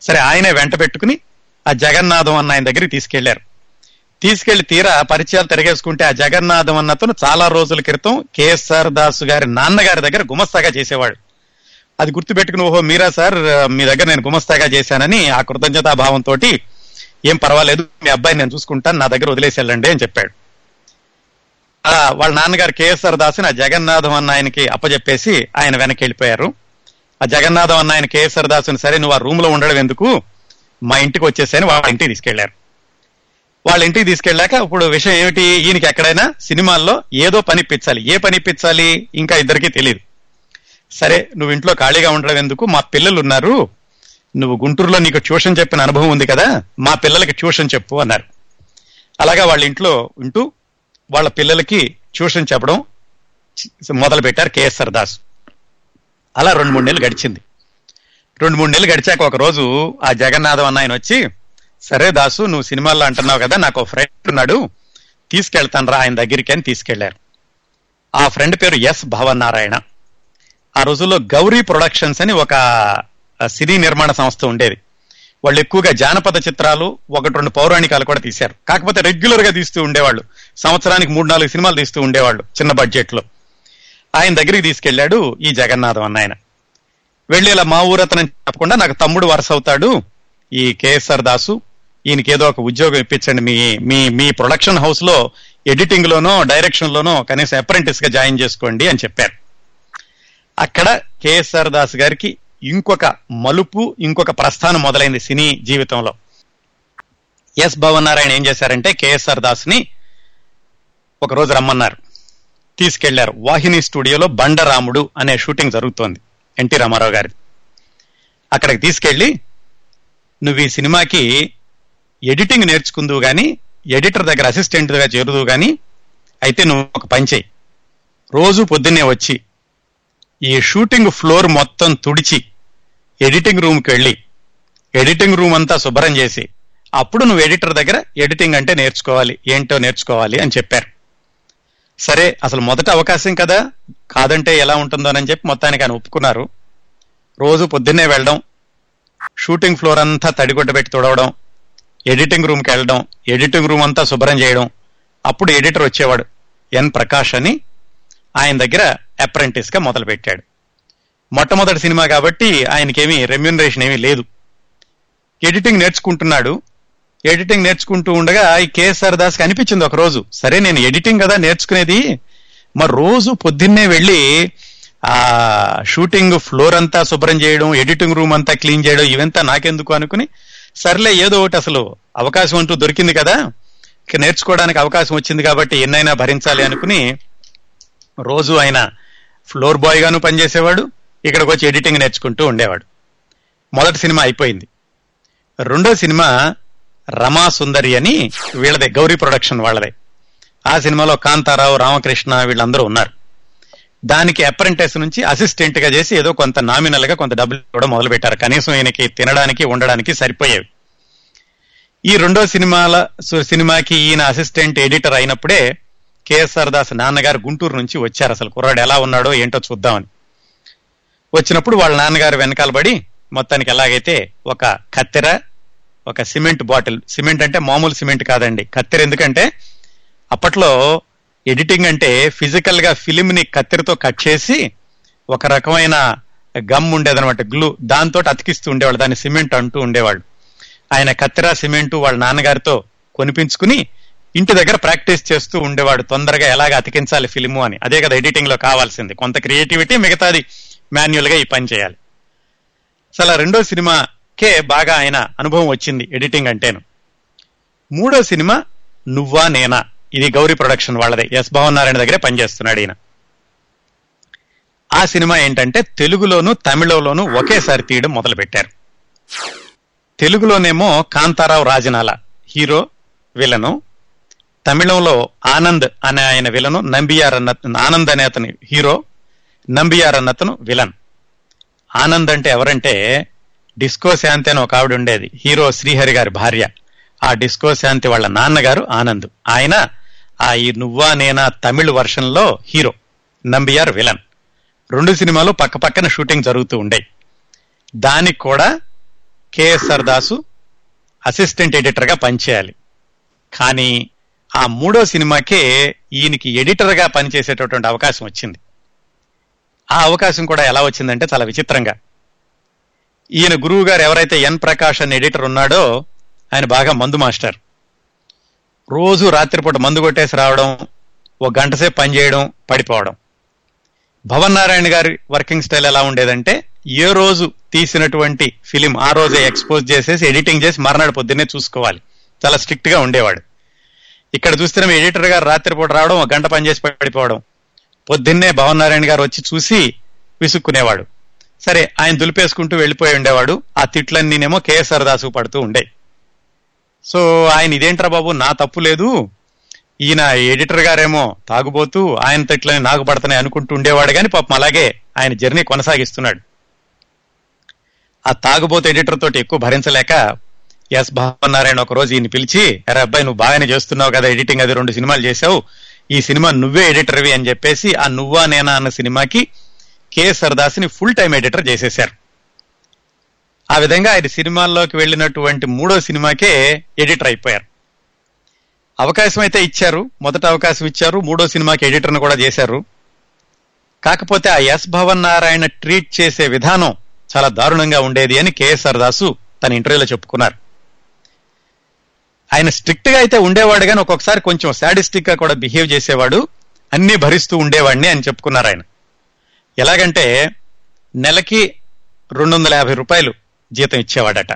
సరే ఆయనే వెంట పెట్టుకుని ఆ జగన్నాథం అన్న ఆయన దగ్గరికి తీసుకెళ్ళారు. తీసుకెళ్ళి తీరా పరిచయాలు తిరగేసుకుంటే ఆ జగన్నాథం అన్నతను చాలా రోజుల క్రితం కేఎస్ఆర్ దాసు గారి నాన్నగారి దగ్గర గుమస్తాగా చేసేవాడు. అది గుర్తుపెట్టుకుని ఓహో మీరా సార్ మీ దగ్గర నేను గుమస్తాగా చేశానని ఆ కృతజ్ఞతా భావంతో ఏం పర్వాలేదు మీ అబ్బాయిని నేను చూసుకుంటాను నా దగ్గర వదిలేసి వెళ్ళండి అని చెప్పాడు. అలా వాళ్ళ నాన్నగారు కేఎస్ఆర్ దాసుని ఆ జగన్నాథం అన్న ఆయనకి అప్పచెప్పేసి ఆయన వెనక్కి వెళ్ళిపోయారు. ఆ జగన్నాథం అన్న ఆయన కేఎస్ఆర్ దాసుని సరే నువ్వు ఆ రూమ్లో ఉండడం ఎందుకు? మా ఇంటికి వచ్చేసాయని వాళ్ళ ఇంటికి తీసుకెళ్ళారు. వాళ్ళ ఇంటికి తీసుకెళ్ళాక ఇప్పుడు విషయం ఏమిటి? ఈయనకి ఎక్కడైనా సినిమాల్లో ఏదో పని ఇప్పించాలి. ఏ పని ఇప్పించాలి? ఇంకా ఇద్దరికి తెలియదు సరే నువ్వు ఇంట్లో ఖాళీగా ఉండడం ఎందుకు? మా పిల్లలు ఉన్నారు నువ్వు గుంటూరులో నీకు ట్యూషన్ చెప్పిన అనుభవం ఉంది కదా? మా పిల్లలకి ట్యూషన్ చెప్పు అన్నారు. అలాగా వాళ్ళ ఇంట్లో ఉంటూ వాళ్ళ పిల్లలకి ట్యూషన్ చెప్పడం మొదలు పెట్టారు కేఎస్ఆర్ దాస్. అలా రెండు మూడు నెలలు గడిచింది. రెండు మూడు నెలలు గడిచాక ఒక రోజు ఆ జగన్నాథం అన్న ఆయన వచ్చి సరే దాసు నువ్వు సినిమాల్లో అంటున్నావు కదా నాకు ఫ్రెండ్ ఉన్నాడు. తీసుకెళ్తాను రా ఆయన దగ్గరికి అని తీసుకెళ్ళారు. ఆ ఫ్రెండ్ పేరు ఎస్ భవనారాయణ ఆ రోజుల్లో గౌరీ ప్రొడక్షన్స్ అని ఒక సినీ నిర్మాణ సంస్థ ఉండేది. వాళ్ళు ఎక్కువగా జానపద చిత్రాలు ఒకటి రెండు పౌరాణికాలు కూడా తీశారు. కాకపోతే రెగ్యులర్గా తీస్తూ ఉండేవాళ్ళు. సంవత్సరానికి మూడు నాలుగు సినిమాలు తీస్తూ ఉండేవాళ్ళు చిన్న బడ్జెట్లో ఆయన దగ్గరికి తీసుకెళ్ళాడు ఈ జగన్నాథం అన్న ఆయన వెళ్ళి ఇలా మా ఊరతనం చెప్పకుండా నాకు తమ్ముడు వరుస అవుతాడు ఈ కేఎస్ఆర్ దాసు ఈయనకి ఏదో ఒక ఉద్యోగం ఇప్పించండి. మీ మీ మీ ప్రొడక్షన్ హౌస్లో ఎడిటింగ్ లోనో డైరెక్షన్ లోనో కనీసం అప్రెంటిస్గా జాయిన్ చేసుకోండి అని చెప్పారు. అక్కడ కేఎస్ఆర్ దాస్ గారికి ఇంకొక మలుపు ఇంకొక ప్రస్థానం మొదలైంది సినీ జీవితంలో. ఎస్ భవన్ నారాయణ ఏం చేశారంటే కేఎస్ఆర్ దాస్ని ఒక రోజు రమ్మన్నారు. తీసుకెళ్ళారు. వాహిని స్టూడియోలో బండరాముడు అనే షూటింగ్ జరుగుతోంది ఎన్టీ రామారావు గారి అక్కడికి తీసుకెళ్ళి నువ్వు ఈ సినిమాకి ఎడిటింగ్ నేర్చుకుందువు కానీ ఎడిటర్ దగ్గర అసిస్టెంట్గా చేరుదు చేరుదువు అయితే నువ్వు ఒక పని చేయి. రోజు పొద్దున్నే వచ్చి ఈ షూటింగ్ ఫ్లోర్ మొత్తం తుడిచి ఎడిటింగ్ రూమ్కి వెళ్ళి ఎడిటింగ్ రూమ్ అంతా శుభ్రం చేసి అప్పుడు నువ్వు ఎడిటర్ దగ్గర ఎడిటింగ్ అంటే నేర్చుకోవాలి ఏంటో నేర్చుకోవాలి అని చెప్పారు. సరే అసలు మొదట అవకాశం కదా కాదంటే ఎలా ఉంటుందోనని చెప్పి మొత్తానికి ఆయన ఒప్పుకున్నారు. రోజు పొద్దున్నే వెళ్ళడం షూటింగ్ ఫ్లోర్ అంతా తడిగుడ్డ పెట్టి తుడవడం ఎడిటింగ్ రూమ్కి వెళ్ళడం ఎడిటింగ్ రూమ్ అంతా శుభ్రం చేయడం. అప్పుడు ఎడిటర్ వచ్చేవాడు ఎన్ ప్రకాష్ అని. ఆయన దగ్గర అప్రెంటిస్గా మొదలుపెట్టాడు. మొట్టమొదటి సినిమా కాబట్టి ఆయనకేమి రెమ్యూనరేషన్ ఏమీ లేదు. ఎడిటింగ్ నేర్చుకుంటున్నాడు. ఎడిటింగ్ నేర్చుకుంటూ ఉండగా ఈ కేఎస్ఆర్ దాస్కి అనిపించింది ఒక రోజు. సరే నేను ఎడిటింగ్ కదా నేర్చుకునేది. మరి రోజు పొద్దున్నే వెళ్ళి ఆ షూటింగ్ ఫ్లోర్ అంతా శుభ్రం చేయడం ఎడిటింగ్ రూమ్ అంతా క్లీన్ చేయడం ఇవంతా నాకెందుకు అనుకుని సర్లే ఏదో ఒకటి అసలు అవకాశం అంటూ దొరికింది కదా. ఇక నేర్చుకోవడానికి అవకాశం వచ్చింది కాబట్టి ఎన్నైనా భరించాలి అనుకుని రోజు ఆయన ఫ్లోర్ బాయ్ గాను పనిచేసేవాడు ఇక్కడికి వచ్చి ఎడిటింగ్ నేర్చుకుంటూ ఉండేవాడు. మొదటి సినిమా అయిపోయింది. రెండో సినిమా రమా సుందరి అని వీళ్ళదే గౌరీ ప్రొడక్షన్ వాళ్ళదే. ఆ సినిమాలో కాంతారావు రామకృష్ణ వీళ్ళందరూ ఉన్నారు. దానికి అప్రెంటిస్ నుంచి అసిస్టెంట్గా చేసి ఏదో కొంత నామినల్గా కొంత డబ్బులు కూడా మొదలు పెట్టారు కనీసం ఈయనకి తినడానికి ఉండడానికి సరిపోయేవి. ఈ రెండో సినిమాల సినిమాకి ఈయన అసిస్టెంట్ ఎడిటర్ అయినప్పుడే కేఎస్ఆర్ దాస్ నాన్నగారు గుంటూరు నుంచి వచ్చారు అసలు. కుర్రాడు ఎలా ఉన్నాడో ఏంటో చూద్దామని. వచ్చినప్పుడు వాళ్ళ నాన్నగారు వెనకాల పడి మొత్తానికి ఎలాగైతే ఒక కత్తెర ఒక సిమెంట్ బాటిల్ సిమెంట్ అంటే మామూలు సిమెంట్ కాదండి. కత్తెర ఎందుకంటే అప్పట్లో ఎడిటింగ్ అంటే ఫిజికల్గా ఫిలిం ని కత్తిరితో కట్ చేసి ఒక రకమైన గమ్ ఉండేదన్నమాట గ్లూ దాంతో అతికిస్తూ ఉండేవాళ్ళు దాన్ని సిమెంట్ అంటూ ఉండేవాళ్ళు. ఆయన కత్తెర సిమెంట్ వాళ్ళ నాన్నగారితో కొనిపించుకుని ఇంటి దగ్గర ప్రాక్టీస్ చేస్తూ ఉండేవాడు తొందరగా ఎలాగ అతికించాలి ఫిలిము అని. అదే కదా ఎడిటింగ్లో కావాల్సింది. కొంత క్రియేటివిటీ మిగతాది మాన్యువల్గా ఈ పని చేయాలి. అసలు రెండో సినిమాకే బాగా ఆయన అనుభవం వచ్చింది ఎడిటింగ్ అంటేను. మూడో సినిమా నువ్వా నేనా? ఇది గౌరీ ప్రొడక్షన్ వాళ్ళదే. ఎస్ భవన్ నారాయణ దగ్గరే పనిచేస్తున్నాడు ఈయన. ఆ సినిమా ఏంటంటే తెలుగులోను తమిళంలోను ఒకేసారి తీయడం మొదలు పెట్టారు తెలుగులోనేమో కాంతారావు రాజనాల హీరో విలను. తమిళంలో ఆనంద్ అనే ఆయన విలను నంబియార్ అన్న ఆనంద్ అనే అతని హీరో నంబియార్ అన్నతను విలన్. ఆనంద్ అంటే ఎవరంటే డిస్కో శాంతి అని ఒక ఆవిడ ఉండేది హీరో శ్రీహరి గారి భార్య. ఆ డిస్కో శాంతి వాళ్ళ నాన్నగారు ఆనంద్. ఆయన ఆ ఈ నువ్వా నేనా తమిళ్ వర్షన్లో హీరో. నంబియార్ విలన్. రెండు సినిమాలు పక్క పక్కన షూటింగ్ జరుగుతూ ఉండే. దానికి కూడా కేఎస్ఆర్ దాసు అసిస్టెంట్ ఎడిటర్గా పనిచేయాలి. కానీ ఆ మూడో సినిమాకే ఈయనకి ఎడిటర్గా పనిచేసేటటువంటి అవకాశం వచ్చింది. ఆ అవకాశం కూడా ఎలా వచ్చిందంటే చాలా విచిత్రంగా. ఈయన గురువు గారు ఎవరైతే ఎన్ ప్రకాష్ అనే ఎడిటర్ ఉన్నాడో ఆయన బాగా మందు మాస్టర్. రోజు రాత్రిపూట మందు కొట్టేసి రావడం ఒక గంట సేపు పనిచేయడం పడిపోవడం. భవన్ నారాయణ గారి వర్కింగ్ స్టైల్ ఎలా ఉండేదంటే ఏ రోజు తీసినటువంటి ఫిలిం ఆ రోజే ఎక్స్పోజ్ చేసేసి ఎడిటింగ్ చేసి మర్నాడు పొద్దున్నే చూసుకోవాలి. చాలా స్ట్రిక్ట్గా ఉండేవాడు. ఇక్కడ చూస్తే ఎడిటర్ గారు రాత్రిపూట రావడం ఒక గంట పనిచేసి పడిపోవడం. పొద్దున్నే భవన్ నారాయణ గారు వచ్చి చూసి విసుక్కునేవాడు. సరే ఆయన దులిపేసుకుంటూ వెళ్ళిపోయి ఉండేవాడు. ఆ తిట్లన్నీనేమో కేఎస్ఆర్ దాసు పడుతూ ఉండే సో ఆయన ఇదేంట్రా బాబు? నా తప్పు లేదు. ఈయన ఎడిటర్ గారేమో తాగుబోతూ ఆయన తిట్లని నాకు పడతాయి అనుకుంటూ ఉండేవాడు కానీ పాపం అలాగే ఆయన జర్నీ కొనసాగిస్తున్నాడు. ఆ తాగుబోతు ఎడిటర్ తోటి ఎక్కువ భరించలేక ఎస్ భావన్ నారాయణ ఒక రోజు ఈయన పిలిచి అరే అబ్బాయి నువ్వు బాగానే చేస్తున్నావు కదా ఎడిటింగ్ అది రెండు సినిమాలు చేసావు ఈ సినిమా నువ్వే ఎడిటర్వి అని చెప్పేసి ఆ నువ్వా నేనా అన్న సినిమాకి కేఎస్ఆర్ దాస్ని ఫుల్ టైం ఎడిటర్ చేసేశారు. ఆ విధంగా ఆయన సినిమాల్లోకి వెళ్ళినటువంటి మూడో సినిమాకే ఎడిటర్ అయిపోయారు. అవకాశం అయితే ఇచ్చారు మొదట అవకాశం ఇచ్చారు మూడో సినిమాకి ఎడిటర్ను కూడా చేశారు. కాకపోతే ఆ ఎస్ భవన్ నారాయణ ట్రీట్ చేసే విధానం చాలా దారుణంగా ఉండేది అని కేఎస్ఆర్ దాసు తన ఇంటర్వ్యూలో చెప్పుకున్నారు. ఆయన స్ట్రిక్ట్గా అయితే ఉండేవాడు కానీ ఒక్కొక్కసారి కొంచెం సాడిస్టిక్గా కూడా బిహేవ్ చేసేవాడు అన్ని భరిస్తూ ఉండేవాడిని అని చెప్పుకున్నారు ఆయన. ఎలాగంటే నెలకి రెండు వందల యాభై రూపాయలు జీతం ఇచ్చేవాడట.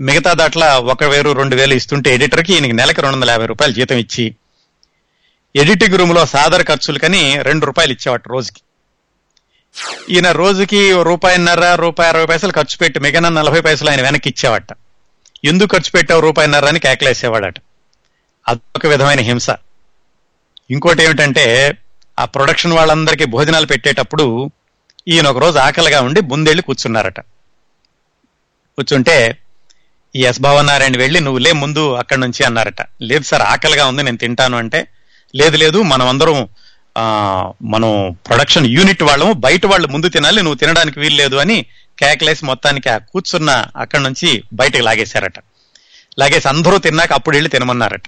మిగతా దాట్ల ఒక వేరు రెండు వేలు ఇస్తుంటే ఎడిటర్కి ఈయనకి నెలకి రెండు వందల యాభై రూపాయలు జీతం ఇచ్చి ఎడిటింగ్ రూమ్లో సాదర ఖర్చులకని రెండు రూపాయలు ఇచ్చేవాట రోజుకి. ఈయన రోజుకి రూపాయిన్నర రూపాయి అరవై పైసలు ఖర్చు పెట్టి మిగిలిన నలభై పైసలు ఆయన వెనక్కి ఇచ్చేవాట. ఎందుకు ఖర్చు పెట్టావు రూపాయిన్నర అని కేకలేసేవాడట. అదొక విధమైన హింస. ఇంకోటి ఏమిటంటే ఆ ప్రొడక్షన్ వాళ్ళందరికీ భోజనాలు పెట్టేటప్పుడు ఈయన ఒక రోజు ఆకలిగా ఉండి ముందెళ్ళి కూర్చున్నారట. కూర్చుంటే ఈ ఎస్ భవనారాయణ వెళ్ళి నువ్వు లే ముందు అక్కడి నుంచి అన్నారట. లేదు సార్ ఆకలిగా ఉంది నేను తింటాను అంటే లేదు లేదు మనం అందరం మనం ప్రొడక్షన్ యూనిట్ వాళ్ళము బయట వాళ్ళు ముందు తినాలి నువ్వు తినడానికి వీలు లేదు అని కేకలేసి మొత్తానికి ఆ కూర్చున్న అక్కడి నుంచి బయటకు లాగేశారట. లాగేసి అందరూ తిన్నాక అప్పుడు వెళ్ళి తినమన్నారట.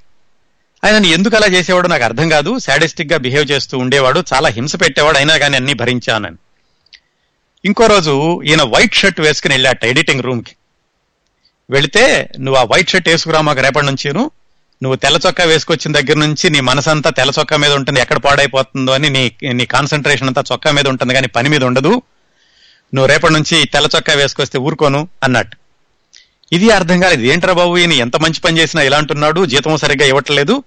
ఆయన ఎందుకు అలా చేసేవాడు నాకు అర్థం కాదు. సాడిస్టిక్గా బిహేవ్ చేస్తూ ఉండేవాడు చాలా హింస పెట్టేవాడు అయినా కానీ అన్ని భరించానని. ఇంకో రోజు ఈయన వైట్ షర్ట్ వేసుకుని వెళ్ళాట ఎడిటింగ్ రూమ్కి వెళితే నువ్వు ఆ వైట్ షర్ట్ వేసుకురా మాకు రేపటి నుంచిను? నువ్వు తెల్ల చొక్కా వేసుకొచ్చిన దగ్గర నుంచి నీ మనసంతా తెల్ల చొక్కా మీద ఉంటుంది ఎక్కడ పాడైపోతుందో అని నీ నీ కాన్సన్ట్రేషన్ అంతా చొక్కా మీద ఉంటుంది కానీ పని మీద ఉండదు. నువ్వు రేపటి నుంచి తెల్ల చొక్కా వేసుకొస్తే ఊరుకోను అన్నట్టు. ఇది అర్థం కాలేదు. ఏంట్రా బాబు ఈయన ఎంత మంచి పని చేసినా ఇలా అంటున్నాడు జీతం సరిగ్గా ఇవ్వట్లేదు.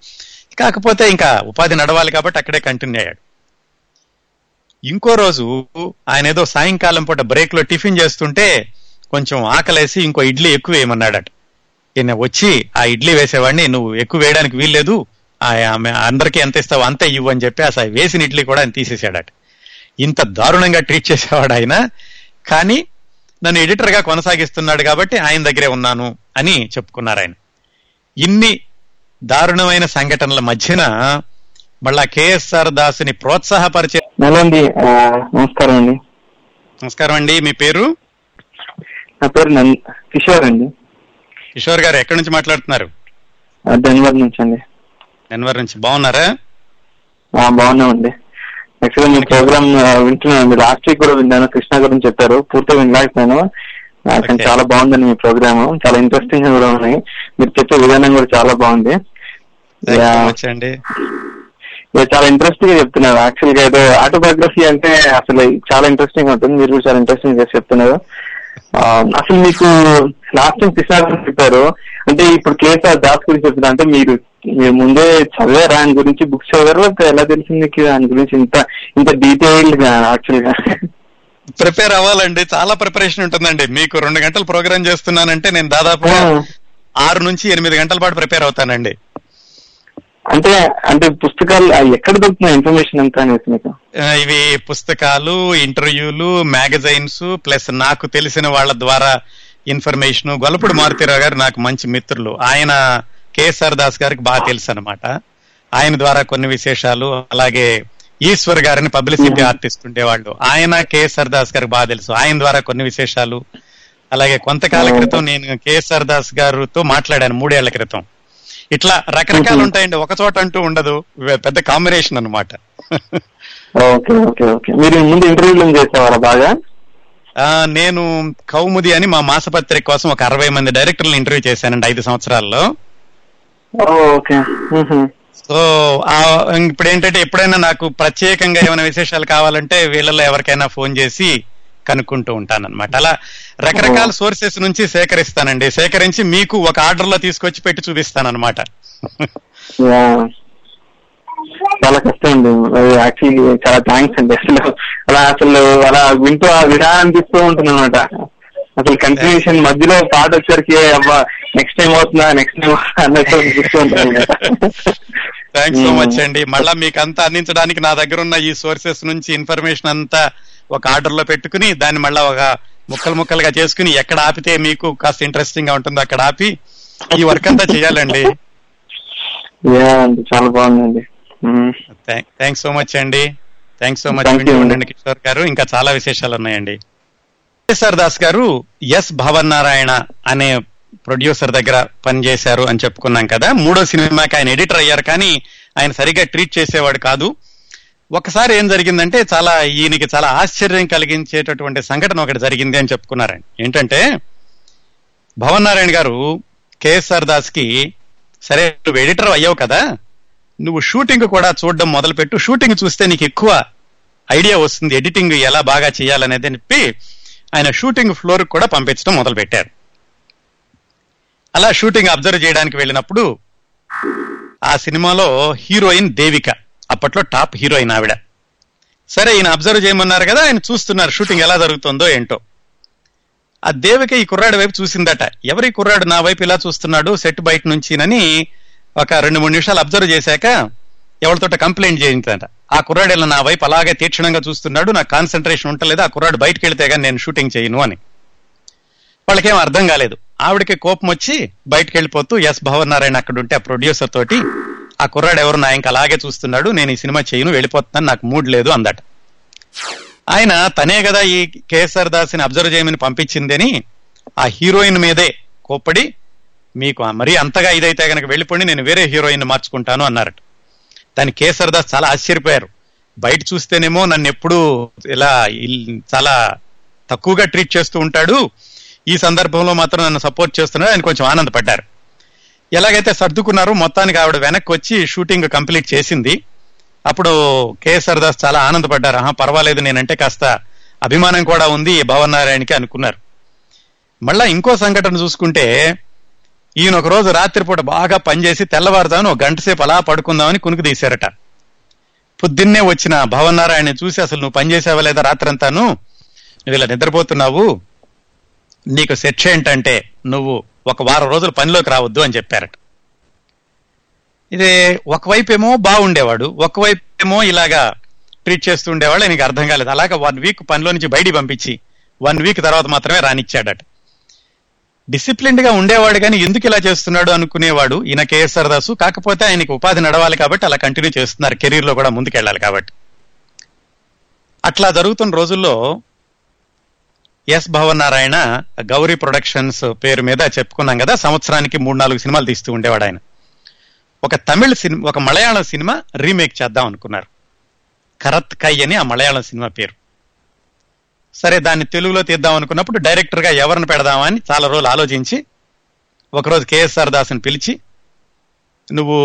కాకపోతే ఇంకా ఉపాధి నడవాలి కాబట్టి అక్కడే కంటిన్యూ అయ్యాడు. ఇంకో రోజు ఆయన ఏదో సాయంకాలం పూట బ్రేక్లో టిఫిన్ చేస్తుంటే కొంచెం ఆకలేసి ఇంకో ఇడ్లీ ఎక్కువ వేయమన్నాడట. ఈయన వచ్చి ఆ ఇడ్లీ వేసేవాడిని నువ్వు ఎక్కువ వేయడానికి వీల్లేదు. ఆమె అందరికీ ఎంత ఇస్తావు అంతే ఇవ్వు అని చెప్పి అసలు వేసిన ఇడ్లీ కూడా ఆయన తీసేసాడట ఇంత దారుణంగా ట్రీట్ చేసేవాడు ఆయన. కానీ నన్ను ఎడిటర్గా కొనసాగిస్తున్నాడు కాబట్టి ఆయన దగ్గరే ఉన్నాను అని చెప్పుకున్నారు ఆయన. ఇన్ని దారుణమైన సంఘటనల మధ్యన మళ్ళా కేఎస్ఆర్ దాసుని ప్రోత్సాహపరిచే నమస్కారం అండి. నమస్కారం అండి. మీ పేరు? నా పేరు కిషోర్ అండి. కిషోర్ గారు ఎక్కడి నుంచి మాట్లాడుతున్నారు? డెన్వర్ నుంచి అండి. డెన్వర్ నుంచి. బాగున్నారా? బాగున్నామండి. యాక్చువల్గా మీ ప్రోగ్రామ్ వింటున్నాను లాస్ట్ వీక్ కూడా విన్నాను. కృష్ణ గురించి చెప్పారు. పూర్తిగా వినలేకపోయాను. కానీ. చాలా బాగుందండి మీ ప్రోగ్రామ్. చాలా ఇంట్రెస్టింగ్ కూడా ఉన్నాయి. మీరు చెప్పే విధానం కూడా చాలా బాగుంది. చాలా ఇంట్రెస్టింగ్గా చెప్తున్నారు. యాక్చువల్గా ఏదో ఆటోబయోగ్రఫీ అంటే అసలు చాలా ఇంట్రెస్టింగ్ ఉంటుంది. మీరు కూడా చాలా ఇంట్రెస్టింగ్ చెప్తున్నారు. అసలు మీకు లాస్ట్ టైం కృష్ణ చెప్పారు. అంటే ఇప్పుడు కేసీఆర్ దాస్ గురించి చెప్తున్నారు అంటే మీరు మీరు ముందే చదివారా ఆయన గురించి బుక్స్ చదివారు లేకపోతే ఎలా తెలిసింది మీకు ఆయన గురించి ఇంత ఇంత డీటెయిల్డ్గా యాక్చువల్గా? ప్రిపేర్ అవ్వాలండి. చాలా ప్రిపరేషన్ ఉంటుందండి. మీకు రెండు గంటలు ప్రోగ్రామ్ చేస్తున్నానంటే నేను దాదాపు ఆరు నుంచి ఎనిమిది గంటల పాటు ప్రిపేర్ అవుతానండి. అంటే అంటే పుస్తకాలు ఎక్కడ దొరుకుతున్నాయి? ఇన్ఫర్మేషన్ అంతా అనేసి మీకు? ఇవి పుస్తకాలు ఇంటర్వ్యూలు మ్యాగజైన్స్ ప్లస్ నాకు తెలిసిన వాళ్ళ ద్వారా ఇన్ఫర్మేషన్. గొల్లపూడి మారుతీరావు గారు నాకు మంచి మిత్రులు. ఆయన కేఎస్ఆర్ దాస్ గారికి బాగా తెలుసు అనమాట ఆయన ద్వారా కొన్ని విశేషాలు అలాగే ఈశ్వర్ గారిని పబ్లిసిటీ ఆర్టిస్ట్ ఉండేవాళ్ళు. ఆయన కేఎస్ఆర్ దాస్ గారికి బాగా తెలుసు. ఆయన ద్వారా కొన్ని విశేషాలు. అలాగే కొంతకాల క్రితం నేను కేఎస్ఆర్ దాస్ గారితో మాట్లాడాను మూడేళ్ళ క్రితం. ఇట్లా రకరకాలు. ఉంటాయండి. ఒక చోట అంటూ ఉండదు. పెద్ద కాంబినేషన్ అన్నమాట. Okay okay okay. మీరు ముందు ఇంటర్వ్యూలు చేసేవారా బాగా? నేను కౌముది అని మా మాసపత్రిక కోసం ఒక అరవై మంది డైరెక్టర్లు ఇంటర్వ్యూ చేశానండి ఐదు సంవత్సరాల్లో. ఓకే. సో ఇప్పుడు ఏంటంటే ఎప్పుడైనా నాకు ప్రత్యేకంగా ఏమైనా విశేషాలు కావాలంటే వీళ్ళలో ఎవరికైనా ఫోన్ చేసి కనుక్కుంటూ ఉంటాను అనమాట అలా రకరకాల సోర్సెస్ నుంచి సేకరిస్తానండి. సేకరించి మీకు ఒక ఆర్డర్లో తీసుకొచ్చి పెట్టి చూపిస్తాను అనమాట యా. చాలా కష్టం అండి. యాక్చువల్లీ చాలా థ్యాంక్స్ అండి. అసలు అలా అసలు అలా వింటూ ఆ విధానం అనిపిస్తూ ఉంటుంది అనమాట అసలు కంటిన్యూషన్ మధ్యలో పాట వచ్చరికి అబ్బా నెక్స్ట్ టైం అవుతుందా నెక్స్ట్ టైం అన్నట్టు అనిపిస్తూ ఉంటుంది థ్యాంక్స్ సో మచ్ అండి. మళ్ళా మీకు అంతా అందించడానికి నా దగ్గర ఉన్న ఈ సోర్సెస్ నుంచి ఇన్ఫర్మేషన్ అంతా ఒక ఆర్డర్లో పెట్టుకుని దాన్ని మళ్ళా ఒక ముక్కలు ముక్కలుగా చేసుకుని ఎక్కడ ఆపితే మీకు కాస్త ఇంట్రెస్టింగ్గా ఉంటుందో అక్కడ ఆపి ఈ వర్క్ అంతా చేయాలండి. చాలా బాగుందండి. థ్యాంక్స్ సో మచ్ అండి. Thanks so much. ఉండండి కిషోర్ గారు. ఇంకా చాలా విశేషాలు ఉన్నాయండి. కేఎస్ఆర్ దాస్ గారు ఎస్ భవన్ నారాయణ అనే ప్రొడ్యూసర్ దగ్గర పనిచేశారు అని చెప్పుకున్నాం కదా. మూడో సినిమాకి ఆయన ఎడిటర్ అయ్యారు కానీ ఆయన సరిగ్గా ట్రీట్ చేసేవాడు కాదు. ఒకసారి ఏం జరిగిందంటే చాలా ఈయనకి చాలా ఆశ్చర్యం కలిగించేటటువంటి సంఘటన ఒకటి జరిగింది అని చెప్పుకున్నారండి. ఏంటంటే భవన్ నారాయణ గారు కేఎస్ఆర్ దాస్కి సరే నువ్వు ఎడిటర్ అయ్యావు కదా నువ్వు షూటింగ్ కూడా చూడడం మొదలుపెట్టు షూటింగ్ చూస్తే నీకు ఎక్కువ ఐడియా వస్తుంది ఎడిటింగ్ ఎలా బాగా చేయాలనేది చెప్పి ఆయన షూటింగ్ ఫ్లోర్ కూడా పంపించడం మొదలు పెట్టారు అలా షూటింగ్ అబ్జర్వ్ చేయడానికి వెళ్ళినప్పుడు ఆ సినిమాలో హీరోయిన్ దేవిక అప్పట్లో టాప్ హీరోయిన్ ఆవిడ. సరే ఈయన అబ్జర్వ్ చేయమన్నారు కదా ఆయన చూస్తున్నారు షూటింగ్ ఎలా జరుగుతుందో ఏంటో. ఆ దేవిక ఈ కుర్రాడి వైపు చూసిందట. ఎవరి కుర్రాడు నా వైపు ఇలా చూస్తున్నాడు సెట్ బయట నుంచినని ఒక రెండు మూడు నిమిషాలు అబ్జర్వ్ చేశాక ఎవరితోట కంప్లైంట్ చేయించట ఆ కుర్రాడు ఇలా నా వైపు అలాగే తీక్షణంగా చూస్తున్నాడు నాకు కాన్సన్ట్రేషన్ ఉంటలేదు ఆ కుర్రాడు బయటకు వెళ్తే కానీ నేను షూటింగ్ చేయను అని. వాళ్ళకేం అర్థం కాలేదు. ఆవిడకి కోపం వచ్చి బయటకు వెళ్ళిపోతూ ఎస్ భవన్ నారాయణ అక్కడ ఉంటే ఆ ప్రొడ్యూసర్ తోటి ఆ కుర్రాడు ఎవరు? నా ఇంకా అలాగే చూస్తున్నాడు. నేను ఈ సినిమా చేయను వెళ్ళిపోతున్నాను నాకు మూడ్ లేదు అందట. ఆయన తనే కదా ఈ కేఎస్ఆర్ దాస్ని అబ్జర్వ్ చేయమని పంపించిందని ఆ హీరోయిన్ మీదే కోప్పడి మీకు మరీ అంతగా ఇదైతే గనక వెళ్ళిపోండి నేను వేరే హీరోయిన్ మార్చుకుంటాను అన్నారట. దాని కేసర్ దాస్ చాలా ఆశ్చర్యపోయారు. బయట చూస్తేనేమో నన్ను ఎప్పుడు ఇలా ఇల్- చాలా తక్కువగా ట్రీట్ చేస్తూ ఉంటాడు. ఈ సందర్భంలో మాత్రం నన్ను సపోర్ట్ చేస్తున్నాడు. ఆయన కొంచెం ఆనందపడ్డారు. ఎలాగైతే సర్దుకున్నారు మొత్తానికి ఆవిడ వెనక్కి వచ్చి షూటింగ్ కంప్లీట్ చేసింది. అప్పుడు కేఎస్ఆర్ దాస్ చాలా ఆనందపడ్డారు. ఆహా పర్వాలేదు నేనంటే కాస్త అభిమానం కూడా ఉంది ఈ భవన్ నారాయణకి అనుకున్నారు. మళ్ళా ఇంకో సంఘటన చూసుకుంటే ఈయన ఒక రోజు రాత్రిపూట బాగా పనిచేసి తెల్లవారుజామున ఒక గంట సేపు అలా పడుకుందామని కునుకు తీశారట. పొద్దున్నే వచ్చిన భవన్ నారాయణ చూసి అసలు నువ్వు పనిచేసావా లేదా రాత్రంతాను? నువ్వు ఇలా నిద్రపోతున్నావు? నీకు శిక్ష ఏంటంటే నువ్వు ఒక వారం రోజులు పనిలోకి రావద్దు అని చెప్పారట. ఇది ఒకవైపు ఏమో బాగుండేవాడు ఒకవైపు ఏమో ఇలాగా ట్రీట్ చేస్తూ ఉండేవాడు ఆయనకి అర్థం కాలేదు. అలాగా వన్ వీక్ పనిలో నుంచి బయటికి పంపించి వన్ వీక్ తర్వాత మాత్రమే రానిచ్చాడట. డిసిప్లిన్డ్గా ఉండేవాడు కానీ ఎందుకు ఇలా చేస్తున్నాడు అనుకునేవాడు ఈయన కేఎస్ సరదాసు కాకపోతే ఆయనకి ఉపాధి నడవాలి కాబట్టి అలా కంటిన్యూ చేస్తున్నారు కెరీర్లో కూడా ముందుకెళ్ళాలి కాబట్టి. అట్లా జరుగుతున్న రోజుల్లో ఎస్ భవన్ నారాయణ గౌరీ ప్రొడక్షన్స్ పేరు మీద చెప్పుకున్నాం కదా సంవత్సరానికి మూడు నాలుగు సినిమాలు తీస్తూ ఉండేవాడు ఆయన. ఒక తమిళ సినిమా ఒక మలయాళం సినిమా రీమేక్ చేద్దాం అనుకున్నారు. కరత్ కై అని ఆ మలయాళం సినిమా పేరు. సరే దాన్ని తెలుగులో తీద్దాం అనుకున్నప్పుడు డైరెక్టర్గా ఎవరిని పెడదామని చాలా రోజులు ఆలోచించి ఒకరోజు కేఎస్ఆర్ దాస్ని పిలిచి నువ్వు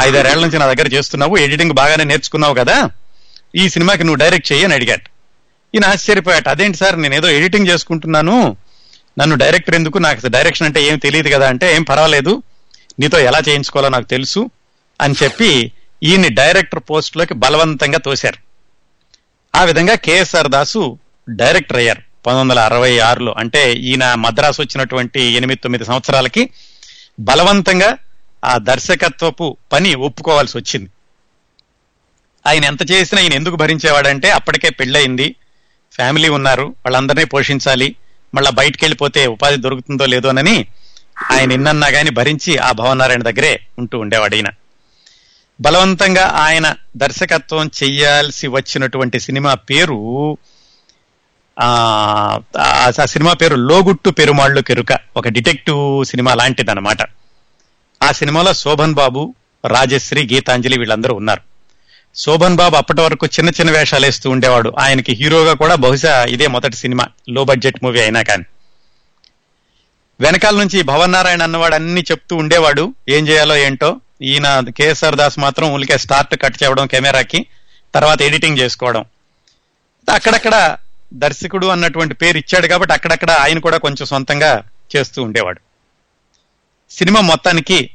ఐదారేళ్ళ నుంచి నా దగ్గర చేస్తున్నావు ఎడిటింగ్ బాగానే నేర్చుకున్నావు కదా ఈ సినిమాకి నువ్వు డైరెక్ట్ చెయ్యి అని అడిగాడు. ఈయన ఆశ్చర్యపోయాట. అదేంటి సార్ నేను ఏదో ఎడిటింగ్ చేసుకుంటున్నాను. నన్ను డైరెక్టర్ ఎందుకు? నాకు డైరెక్షన్ అంటే ఏం తెలియదు కదా అంటే ఏం పర్వాలేదు. నీతో ఎలా చేయించుకోవాలో నాకు తెలుసు అని చెప్పి ఈయన్ని డైరెక్టర్ పోస్ట్లోకి బలవంతంగా తోశారు. ఆ విధంగా కేఎస్ఆర్ దాసు డైరెక్టర్ అయ్యారు పంతొమ్మిది వందల అరవై ఆరులో. అంటే ఈయన మద్రాసు వచ్చినటువంటి ఎనిమిది తొమ్మిది సంవత్సరాలకి బలవంతంగా ఆ దర్శకత్వపు పని ఒప్పుకోవాల్సి వచ్చింది. ఆయన ఎంత చేసినా ఆయన ఎందుకు భరించేవాడంటే అప్పటికే పెళ్ళయింది. ఫ్యామిలీ ఉన్నారు వాళ్ళందరినీ పోషించాలి మళ్ళా బయటికి వెళ్ళిపోతే ఉపాధి దొరుకుతుందో లేదోనని ఆయన ఇన్నన్నా గాని భరించి ఆ భవనారాయణ దగ్గరే ఉంటూ ఉండేవాడు ఈయన. బలవంతంగా ఆయన దర్శకత్వం చెయ్యాల్సి వచ్చినటువంటి సినిమా పేరు ఆ సినిమా పేరు లోగుట్టు పెరుమాళ్ళు కెరుక ఒక డిటెక్టివ్ సినిమా లాంటిదన్నమాట. ఆ సినిమాలో శోభన్ బాబు రాజశ్రీ గీతాంజలి వీళ్ళందరూ ఉన్నారు. శోభన్ బాబు అప్పటి వరకు చిన్న చిన్న వేషాలు వేస్తూ ఉండేవాడు. ఆయనకి హీరోగా కూడా బహుశా ఇదే మొదటి సినిమా లో బడ్జెట్ మూవీ అయినా కానీ. వెనకాల నుంచి భవన్ నారాయణ అన్నవాడు అన్ని చెప్తూ ఉండేవాడు. ఏం చేయాలో ఏంటో. ఈయన కేఎస్ఆర్ దాస్ మాత్రం ఉలికే స్టార్ట్ కట్ చేయడం కెమెరాకి తర్వాత ఎడిటింగ్ చేసుకోవడం. అక్కడక్కడ దర్శకుడు అన్నటువంటి పేరు ఇచ్చాడు కాబట్టి అక్కడక్కడ ఆయన కూడా కొంచెం సొంతంగా చేస్తూ ఉండేవాడు. సినిమా మొత్తానికి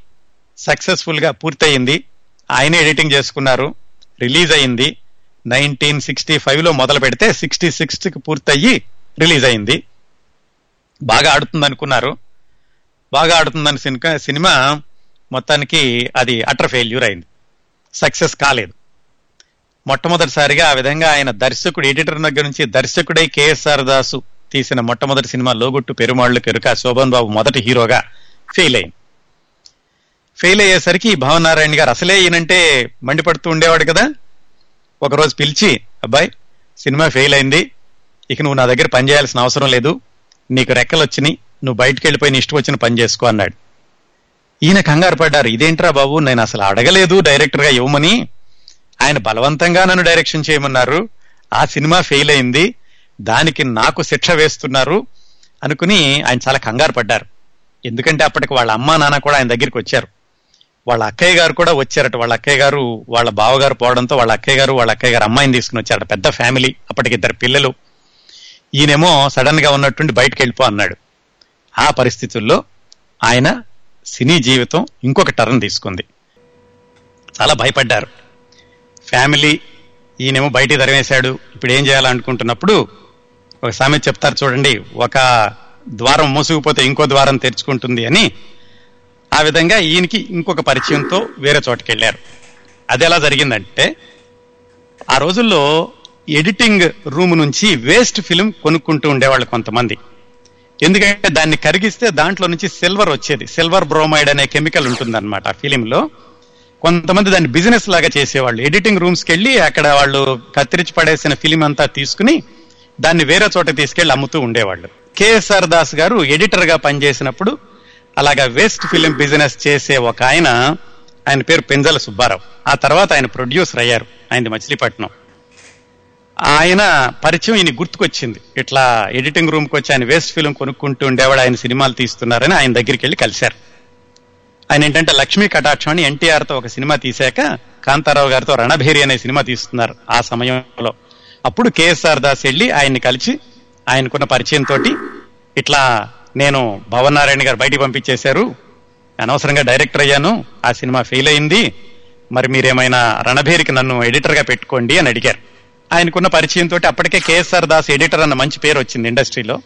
సక్సెస్ఫుల్గా పూర్తయింది. ఆయనే ఎడిటింగ్ చేసుకున్నారు. రిలీజ్ అయింది. నైన్టీన్ సిక్స్టీ ఫైవ్లో మొదలు పెడితే సిక్స్టీ సిక్స్త్కి పూర్తయ్యి రిలీజ్ అయింది. బాగా ఆడుతుంది అనుకున్నారు బాగా ఆడుతుందని సినిమా సినిమా మొత్తానికి అది అటర్ ఫెయిల్యూర్ అయింది. సక్సెస్ కాలేదు. మొట్టమొదటిసారిగా ఆ విధంగా ఆయన దర్శకుడు ఎడిటర్ దగ్గర నుంచి దర్శకుడై కేఎస్ఆర్ దాసు తీసిన మొట్టమొదటి సినిమా లోగుట్టు పెరుమాళ్ళు కెరుక శోభన్ బాబు మొదటి హీరోగా ఫెయిల్ అయింది. ఫెయిల్ అయ్యేసరికి భావనారాయణ గారు అసలే ఈయనంటే మండిపడుతూ ఉండేవాడు కదా. ఒకరోజు పిలిచి అబ్బాయి సినిమా ఫెయిల్ అయింది. ఇక నువ్వు నా దగ్గర పని చేయాల్సిన అవసరం లేదు. నీకు రెక్కలు వచ్చినాయి నువ్వు బయటకు వెళ్ళిపోయి ఇష్టం వచ్చిన పని చేసుకో అన్నాడు. ఈయన కంగారు పడ్డారు. ఇదేంట్రా బాబు నేను అసలు అడగలేదు డైరెక్టర్గా ఇవ్వమని. ఆయన బలవంతంగా నన్ను డైరెక్షన్ చేయమన్నారు. ఆ సినిమా ఫెయిల్ అయింది. దానికి నాకు శిక్ష వేస్తున్నారు అనుకుని ఆయన చాలా కంగారు పడ్డారు. ఎందుకంటే అప్పటికి వాళ్ళ అమ్మా నాన్న కూడా ఆయన దగ్గరికి వచ్చారు. వాళ్ళ అక్కయ్య గారు కూడా వచ్చారట. వాళ్ళ అక్కయ్య గారు వాళ్ళ బావగారు పోవడంతో వాళ్ళ అక్కయ్య గారు వాళ్ళ అక్కయ్య గారు అమ్మాయిని తీసుకుని వచ్చారట. పెద్ద ఫ్యామిలీ. అప్పటికి ఇద్దరు పిల్లలు. ఈయనేమో సడన్గా ఉన్నట్టుండి బయటకు వెళ్ళిపో అన్నాడు. ఆ పరిస్థితుల్లో ఆయన సినీ జీవితం ఇంకొక టర్న్ తీసుకుంది. చాలా భయపడ్డారు. ఫ్యామిలీ ఈయనేమో బయటికి తరిమేశాడు. ఇప్పుడు ఏం చేయాలనుకుంటున్నప్పుడు ఒక సామెత చెప్తారు చూడండి. ఒక ద్వారం మూసుకుపోతే ఇంకో ద్వారం తెరుచుకుంటుంది అని ఆ విధంగా ఈయనకి ఇంకొక పరిచయంతో వేరే చోటకి వెళ్ళారు అది ఎలా జరిగిందంటే ఆ రోజుల్లో ఎడిటింగ్ రూమ్ నుంచి వేస్ట్ ఫిల్మ్ కొనుక్కుంటూ ఉండేవాళ్ళు కొంతమంది. ఎందుకంటే దాన్ని కరిగిస్తే దాంట్లో నుంచి సిల్వర్ వచ్చేది. సిల్వర్ బ్రోమైడ్ అనే కెమికల్ ఉంటుందన్నమాట ఆ ఫిలింలో. కొంతమంది దాన్ని బిజినెస్ లాగా చేసేవాళ్ళు. ఎడిటింగ్ రూమ్స్కి వెళ్ళి అక్కడ వాళ్ళు కత్తిరించి పడేసిన ఫిలిం అంతా తీసుకుని దాన్ని వేరే చోట తీసుకెళ్ళి అమ్ముతూ ఉండేవాళ్ళు. కేఎస్ఆర్ దాస్ గారు ఎడిటర్గా పనిచేసినప్పుడు అలాగా వేస్ట్ ఫిలిం బిజినెస్ చేసే ఒక ఆయన ఆయన పేరు పెంజల సుబ్బారావు. ఆ తర్వాత ఆయన ప్రొడ్యూసర్ అయ్యారు ఆయనది మచిలీపట్నం. ఆయన పరిచయం ఈయన గుర్తుకొచ్చింది. ఇట్లా ఎడిటింగ్ రూమ్కి వచ్చి ఆయన వేస్ట్ ఫిలిం కొనుక్కుంటూ ఉండేవాడు ఆయన సినిమాలు తీస్తున్నారని ఆయన దగ్గరికి వెళ్ళి కలిశారు. ఆయన ఏంటంటే లక్ష్మీ కటాక్షం అని ఎన్టీఆర్తో ఒక సినిమా తీశాక కాంతారావు గారితో రణభేరి అనే సినిమా తీస్తున్నారు ఆ సమయంలో. అప్పుడు కేఎస్ఆర్ దాస్ వెళ్ళి ఆయన్ని కలిసి ఆయనకున్న పరిచయం తోటి ఇట్లా నేను భవన్ నారాయణ గారు బయటికి పంపించేశారు. అనవసరంగా డైరెక్టర్ అయ్యాను. ఆ సినిమా ఫెయిల్ అయింది. మరి మీరేమైనా రణభేరికి నన్ను ఎడిటర్గా పెట్టుకోండి అని అడిగారు. ఆయనకున్న పరిచయం తోటి అప్పటికే కేఎస్ఆర్ దాస్ ఎడిటర్ అన్న మంచి పేరు వచ్చింది ఇండస్ట్రీలో.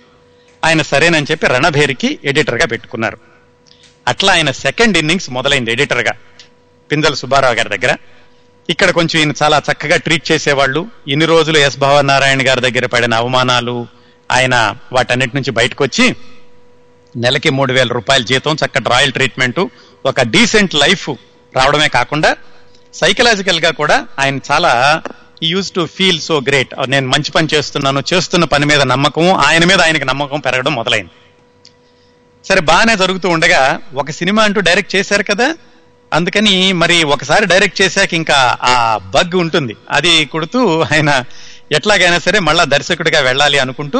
ఆయన సరేనని చెప్పి రణభేరికి ఎడిటర్గా పెట్టుకున్నారు. అట్లా ఆయన సెకండ్ ఇన్నింగ్స్ మొదలైంది ఎడిటర్గా. పిందల సుబ్బారావు గారి దగ్గర. ఇక్కడ కొంచెం ఈయన చాలా చక్కగా ట్రీట్ చేసేవాళ్ళు. ఇన్ని రోజులు ఎస్ భవన్ నారాయణ గారి దగ్గర పడిన అవమానాలు ఆయన వాటన్నిటి నుంచి బయటకు వచ్చి నెలకి మూడు వేల రూపాయల జీతం చక్కటి రాయల్ ట్రీట్మెంట్ ఒక డీసెంట్ లైఫ్ రావడమే కాకుండా సైకలాజికల్గా కూడా ఆయన చాలా use to feel so great నేను మంచి పని చేస్తున్నాను చేస్తున్న పని మీద నమ్మకం ఆయన మీద ఆయనకి నమ్మకం పెరగడం మొదలైంది. సరే బాగానే జరుగుతూ ఉండగా ఒక సినిమా అంటూ డైరెక్ట్ చేశారు కదా? అందుకని మరి ఒకసారి డైరెక్ట్ చేశాక ఇంకా ఆ బగ్ ఉంటుంది. అది కుడుతూ ఆయన ఎట్లాగైనా సరే మళ్ళా దర్శకుడిగా వెళ్ళాలి అనుకుంటూ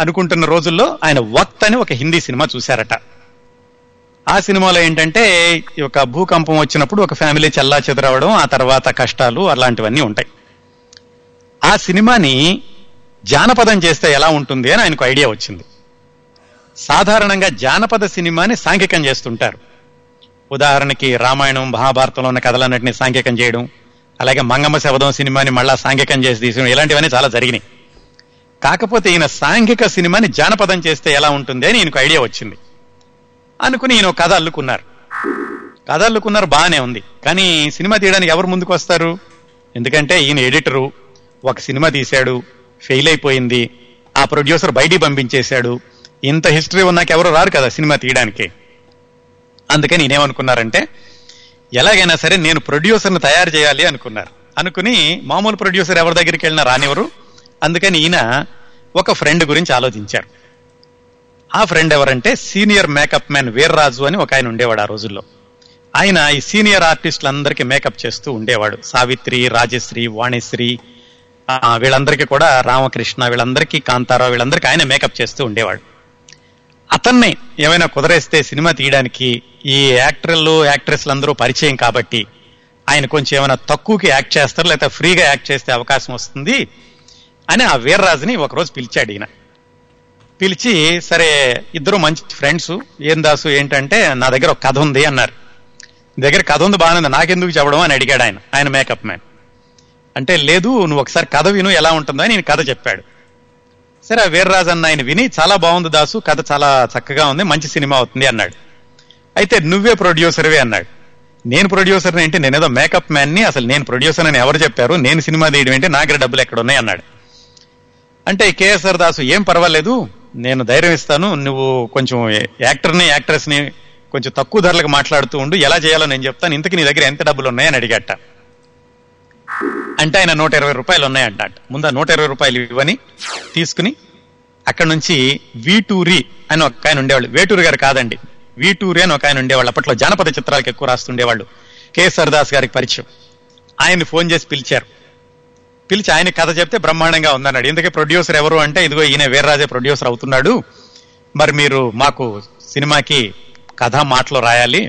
అనుకుంటున్న రోజుల్లో ఆయన వక్త్ అని ఒక హిందీ సినిమా చూశారట. ఆ సినిమాలో ఏంటంటే ఈ ఒక భూకంపం వచ్చినప్పుడు ఒక ఫ్యామిలీ చల్లా చెదరవడం ఆ తర్వాత కష్టాలు అలాంటివన్నీ ఉంటాయి. ఆ సినిమాని జానపదం చేస్తే ఎలా ఉంటుంది అని ఆయనకు ఐడియా వచ్చింది. సాధారణంగా జానపద సినిమాని సాంఘికం చేస్తుంటారు. ఉదాహరణకి రామాయణం మహాభారతంలో ఉన్న కథలన్నింటినీ సాంఘికం చేయడం అలాగే మంగమ్మ శబదం సినిమాని మళ్ళా సాంఘికం చేసి తీసుకోవడం ఇలాంటివన్నీ చాలా జరిగినాయి. కాకపోతే ఈయన సాంఘిక సినిమాని జానపదం చేస్తే ఎలా ఉంటుంది అని ఈయనకు ఐడియా వచ్చింది. అనుకుని ఈయన కథ అల్లుకున్నారు. కథ అల్లుకున్నారు బాగానే ఉంది. కానీ సినిమా తీయడానికి ఎవరు ముందుకు వస్తారు? ఎందుకంటే ఈయన ఎడిటరు ఒక సినిమా తీశాడు ఫెయిల్ అయిపోయింది ఆ ప్రొడ్యూసర్ బయటికి పంపించేశాడు. ఇంత హిస్టరీ ఉన్నాక ఎవరు రారు కదా సినిమా తీయడానికి. అందుకని ఈయనేమనుకున్నారంటే ఎలాగైనా సరే నేను ప్రొడ్యూసర్ని తయారు చేయాలి అనుకున్నారు. అనుకుని మామూలు ప్రొడ్యూసర్ ఎవరి దగ్గరికి వెళ్ళినా రానివ్వరు. అందుకని ఈయన ఒక ఫ్రెండ్ గురించి ఆలోచించారు. ఆ ఫ్రెండ్ ఎవరంటే సీనియర్ మేకప్ మ్యాన్ వీర్రాజు అని ఒక ఆయన ఉండేవాడు ఆ రోజుల్లో. ఆయన ఈ సీనియర్ ఆర్టిస్టులందరికీ మేకప్ చేస్తూ ఉండేవాడు. సావిత్రి రాజశ్రీ వాణిశ్రీ వీళ్ళందరికీ కూడా రామకృష్ణ వీళ్ళందరికీ కాంతారావు వీళ్ళందరికీ ఆయన మేకప్ చేస్తూ ఉండేవాడు. అతన్ని ఏమైనా కుదరేస్తే సినిమా తీయడానికి ఈ యాక్టర్లు యాక్ట్రెస్లు అందరూ పరిచయం కాబట్టి ఆయన కొంచెం ఏమైనా తక్కువకి యాక్ట్ చేస్తారు లేకపోతే ఫ్రీగా యాక్ట్ చేస్తే అవకాశం వస్తుంది? అని ఆ వీర్రాజుని ఒకరోజు పిలిచాడు ఈయన. పిలిచి సరే ఇద్దరు మంచి ఫ్రెండ్స్ ఏం దాసు ఏంటంటే నా దగ్గర ఒక కథ ఉంది అన్నారు. దగ్గర కథ ఉంది బాగానే నాకెందుకు చెప్పడం అని అడిగాడు ఆయన ఆయన మేకప్ మ్యాన్. అంటే లేదు నువ్వు ఒకసారి కథ విను ఎలా ఉంటుందో అని నేను కథ చెప్పాడు. సరే ఆ వీర్రాజు అన్న ఆయన విని చాలా బాగుంది దాసు కథ చాలా చక్కగా ఉంది మంచి సినిమా అవుతుంది అన్నాడు. అయితే నువ్వే ప్రొడ్యూసర్వే అన్నాడు. నేను ప్రొడ్యూసర్ ఏంటి నేనేదో మేకప్ మ్యాన్ని అసలు నేను ప్రొడ్యూసర్ అని ఎవరు చెప్పారు నేను సినిమా తీయడం ఏంటి నా దగ్గర డబ్బులు ఎక్కడ ఉన్నాయి అన్నాడు. అంటే కేఎస్ఆర్ దాసు ఏం పర్వాలేదు? నేను ధైర్యం ఇస్తాను. నువ్వు కొంచెం యాక్టర్ని యాక్ట్రెస్ని కొంచెం తక్కువ ధరలకు మాట్లాడుతూ ఉండు. ఎలా చేయాలో నేను చెప్తాను. ఇంతకు నీ దగ్గర ఎంత డబ్బులు ఉన్నాయని అడిగట. అంటే ఆయన నూట ఇరవై రూపాయలు ఉన్నాయంట ముందు నూట ఇరవై రూపాయలు ఇవ్వని తీసుకుని అక్కడ నుంచి వీటూరి అని ఒక ఆయన ఉండేవాళ్ళు. వేటూరి గారు కాదండి. వీటూరి అని ఒక ఆయన ఉండేవాళ్ళు. అప్పట్లో జానపద చిత్రాలకు ఎక్కువ రాస్తుండేవాళ్ళు. కేఎస్ఆర్ దాస్ గారికి పరిచయం. ఆయన్ని ఫోన్ చేసి పిలిచారు. పిలిచి ఆయన కథ చెప్తే బ్రహ్మాండంగా ఉందన్నాడు. ఇందుకే ప్రొడ్యూసర్ ఎవరు అంటే ఇదిగో ఈయన వీర్రాజే ప్రొడ్యూసర్ అవుతున్నాడు. మరి మీరు మాకు సినిమాకి కథ మాటలు రాయాలి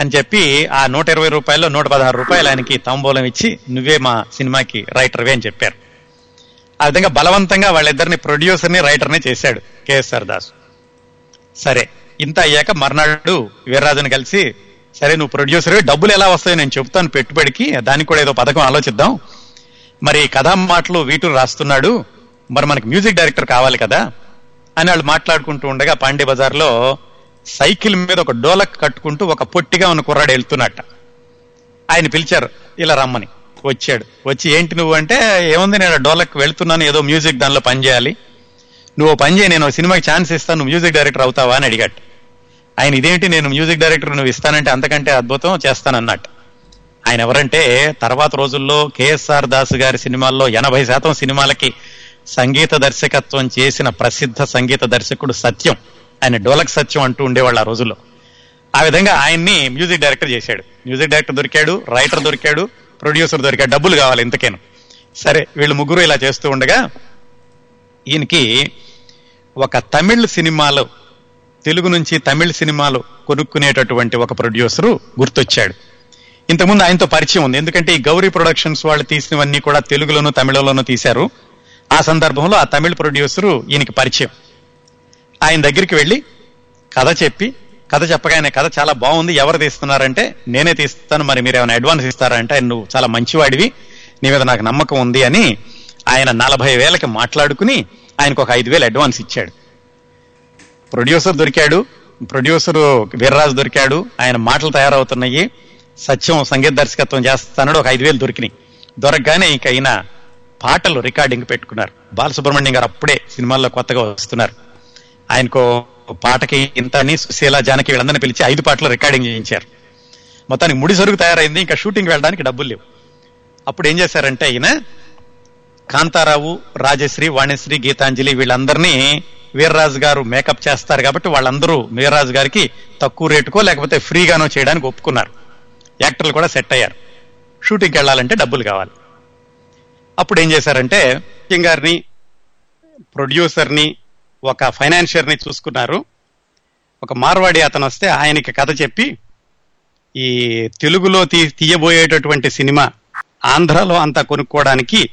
అని చెప్పి ఆ నూట ఇరవై రూపాయల్లో నూట పదహారు రూపాయలు ఆయనకి తాంబూలం ఇచ్చి నువ్వే మా సినిమాకి రైటర్వే అని చెప్పారు. ఆ విధంగా బలవంతంగా వాళ్ళిద్దరిని ప్రొడ్యూసర్ని రైటర్ని చేశాడు కేఎస్ఆర్ దాస్. సరే ఇంత అయ్యాక మర్నాడు వీర్రాజుని కలిసి సరే నువ్వు ప్రొడ్యూసర్ డబ్బులు ఎలా వస్తాయో నేను చెప్తాను పెట్టుబడికి దానికి కూడా ఏదో పథకం ఆలోచిద్దాం. మరి కథా మాటలు వీటూరు రాస్తున్నాడు. మరి మనకి మ్యూజిక్ డైరెక్టర్ కావాలి కదా? అని వాళ్ళు మాట్లాడుకుంటూ ఉండగా పాండే బజార్లో సైకిల్ మీద ఒక డోలక్ కట్టుకుంటూ ఒక పొట్టిగా ఉన్న కుర్రాడు వెళ్తున్నట్ట. ఆయన పిలిచారు ఇలా రమ్మని. వచ్చాడు. వచ్చి ఏంటి నువ్వు అంటే ఏముంది నేను డోలక్ వెళ్తున్నాను ఏదో మ్యూజిక్ దానిలో పని చేయాలి. నువ్వు పని చేయి నేను సినిమాకి ఛాన్స్ ఇస్తాను నువ్వు మ్యూజిక్ డైరెక్టర్ అవుతావా? అని అడిగాడు. ఆయన ఇదేంటి నేను మ్యూజిక్ డైరెక్టర్ నువ్వు ఇస్తానంటే అంతకంటే అద్భుతం చేస్తానన్నట్టు ఆయన ఎవరంటే తర్వాత రోజుల్లో కేఎస్ఆర్ దాస్ గారి సినిమాల్లో ఎనభై శాతం సినిమాలకి సంగీత దర్శకత్వం చేసిన ప్రసిద్ధ సంగీత దర్శకుడు సత్యం. ఆయన డోలక్ సత్యం అంటూ ఉండేవాళ్ళు ఆ రోజుల్లో. ఆ విధంగా ఆయన్ని మ్యూజిక్ డైరెక్టర్ చేశాడు. మ్యూజిక్ డైరెక్టర్ దొరికాడు రైటర్ దొరికాడు ప్రొడ్యూసర్ దొరికాడు డబ్బులు కావాలి ఇంతకేను. సరే వీళ్ళు ముగ్గురు ఇలా చేస్తూ ఉండగా ఈయనకి ఒక తమిళ్ సినిమాలో తెలుగు నుంచి తమిళ్ సినిమాలు కొనుక్కునేటటువంటి ఒక ప్రొడ్యూసరు గుర్తొచ్చాడు. ఇంతకుముందు ఆయనతో పరిచయం ఉంది. ఎందుకంటే ఈ గౌరీ ప్రొడక్షన్స్ వాళ్ళు తీసినవన్నీ కూడా తెలుగులోను తమిళలోనూ తీశారు. ఆ సందర్భంలో ఆ తమిళ ప్రొడ్యూసరు ఈయనకి పరిచయం. ఆయన దగ్గరికి వెళ్ళి కథ చెప్పి కథ చెప్పగానే కథ చాలా బాగుంది ఎవరు తీస్తున్నారంటే నేనే తీస్తాను మరి మీరు ఏమైనా అడ్వాన్స్ ఇస్తారంటే ఆయన నువ్వు చాలా మంచివాడివి నీ మీద నాకు నమ్మకం ఉంది అని ఆయన నలభై వేలకి మాట్లాడుకుని ఆయనకు ఒక ఐదు వేలు అడ్వాన్స్ ఇచ్చాడు. ప్రొడ్యూసర్ దొరికాడు ప్రొడ్యూసర్ వీర్రాజు దొరికాడు ఆయన మాటలు తయారవుతున్నాయి సత్యం సంగీత దర్శకత్వం చేస్తానడు ఒక ఐదు వేలు దొరికినాయి. దొరకగానే ఇంక ఆయన పాటలు రికార్డింగ్ పెట్టుకున్నారు. బాలసుబ్రహ్మణ్యం గారు అప్పుడే సినిమాల్లో కొత్తగా వస్తున్నారు. ఆయనకు పాటకి ఇంత అని సుశీల జానకి వీళ్ళందరినీ పిలిచి ఐదు పాటలు రికార్డింగ్ చేయించారు. మొత్తానికి ముడి సరుకు తయారైంది. ఇంకా షూటింగ్ వెళ్ళడానికి డబ్బులు లేవు. అప్పుడు ఏం చేశారంటే ఆయన కాంతారావు రాజశ్రీ వాణిశ్రీ గీతాంజలి వీళ్ళందరినీ వీర్రాజు గారు మేకప్ చేస్తారు కాబట్టి వాళ్ళందరూ వీర్రాజు గారికి తక్కువ రేటుకో లేకపోతే ఫ్రీగానో చేయడానికి ఒప్పుకున్నారు. యాక్టర్లు కూడా సెట్ అయ్యారు. షూటింగ్కి వెళ్ళాలంటే డబ్బులు కావాలి. అప్పుడు ఏం చేశారంటే కింగ్ గారిని ప్రొడ్యూసర్ని ఒక ఫైనాన్షియర్ని చూసుకున్నారు. ఒక మార్వాడి అతను వస్తే ఆయనకి కథ చెప్పి ఈ తెలుగులో తీ తీయబోయేటటువంటి సినిమా ఆంధ్రాలో అంతా కొనుక్కోవడానికి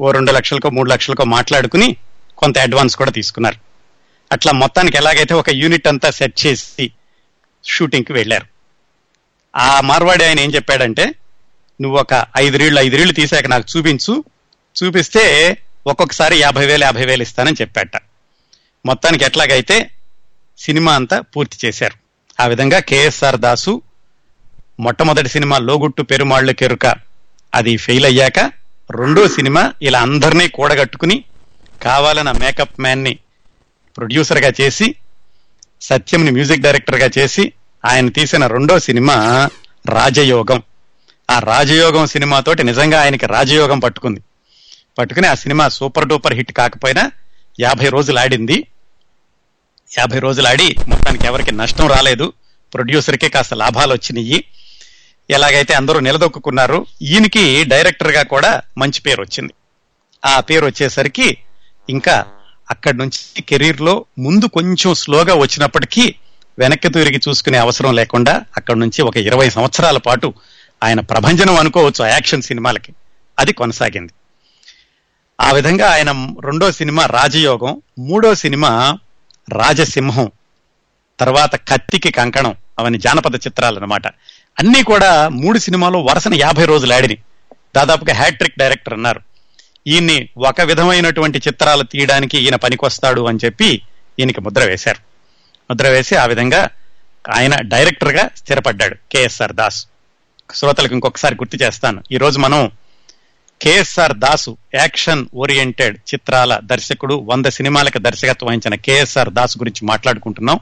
ఓ రెండు లక్షలకో మూడు లక్షలకో మాట్లాడుకుని కొంత అడ్వాన్స్ కూడా తీసుకున్నారు. అట్లా మొత్తానికి ఎలాగైతే ఒక యూనిట్ అంతా సెట్ చేసి షూటింగ్కి వెళ్ళారు. ఆ మార్వాడి ఆయన ఏం చెప్పాడంటే నువ్వు ఒక ఐదు రీళ్ళు ఐదు రీళ్ళు తీసాక నాకు చూపించు. చూపిస్తే ఒక్కొక్కసారి యాభై వేలు యాభై వేలు ఇస్తానని చెప్పాట. మొత్తానికి ఎట్లాగైతే సినిమా అంతా పూర్తి చేశారు. ఆ విధంగా కేఎస్ఆర్ దాసు మొట్టమొదటి సినిమా లోగుట్టు పెరుమాళ్ళు కెరుక అది ఫెయిల్ అయ్యాక రెండో సినిమా ఇలా అందరినీ కూడగట్టుకుని కావాలన్న మేకప్ మ్యాన్ని ప్రొడ్యూసర్గా చేసి సత్యంని మ్యూజిక్ డైరెక్టర్గా చేసి ఆయన తీసిన రెండో సినిమా రాజయోగం. ఆ రాజయోగం సినిమాతోటి నిజంగా ఆయనకి రాజయోగం పట్టుకుంది. పట్టుకుని ఆ సినిమా సూపర్ డూపర్ హిట్ కాకపోయినా యాభై రోజులు ఆడింది. యాభై రోజులు ఆడి మొత్తానికి ఎవరికి నష్టం రాలేదు. ప్రొడ్యూసర్కే కాస్త లాభాలు వచ్చినాయి ఎలాగైతే అందరూ నిలదొక్కున్నారు ఈయనకి డైరెక్టర్గా కూడా మంచి పేరు వచ్చింది. ఆ పేరు వచ్చేసరికి ఇంకా అక్కడి నుంచి కెరీర్లో ముందు కొంచెం స్లోగా వచ్చినప్పటికీ వెనక్కి తిరిగి చూసుకునే అవసరం లేకుండా అక్కడి నుంచి ఒక ఇరవై సంవత్సరాల పాటు ఆయన ప్రభంజనం అనుకోవచ్చు ఆ యాక్షన్ సినిమాలకి. అది కొనసాగింది. ఆ విధంగా ఆయన రెండో సినిమా రాజయోగం మూడో సినిమా రాజసింహం తర్వాత కత్తికి కంకణం అవన్నీ జానపద చిత్రాలు అనమాట అన్నీ కూడా మూడు సినిమాలు వరుసన యాభై రోజులు ఆడిని దాదాపుగా హ్యాట్రిక్ డైరెక్టర్ అన్నారు. ఈయన్ని ఒక విధమైనటువంటి చిత్రాలు తీయడానికి ఈయన పనికొస్తాడు అని చెప్పి ఈయనకి ముద్ర వేశారు. ముద్ర వేసి ఆ విధంగా ఆయన డైరెక్టర్గా స్థిరపడ్డాడు కేఎస్ఆర్ దాస్. శ్రోతలకు ఇంకొకసారి గుర్తు చేస్తాను. ఈ రోజు మనం కేఎస్ఆర్ దాసు యాక్షన్ ఓరియంటెడ్ చిత్రాల దర్శకుడు వంద సినిమాలకు దర్శకత్వం వహించిన కేఎస్ఆర్ దాస్ గురించి మాట్లాడుకుంటున్నాం.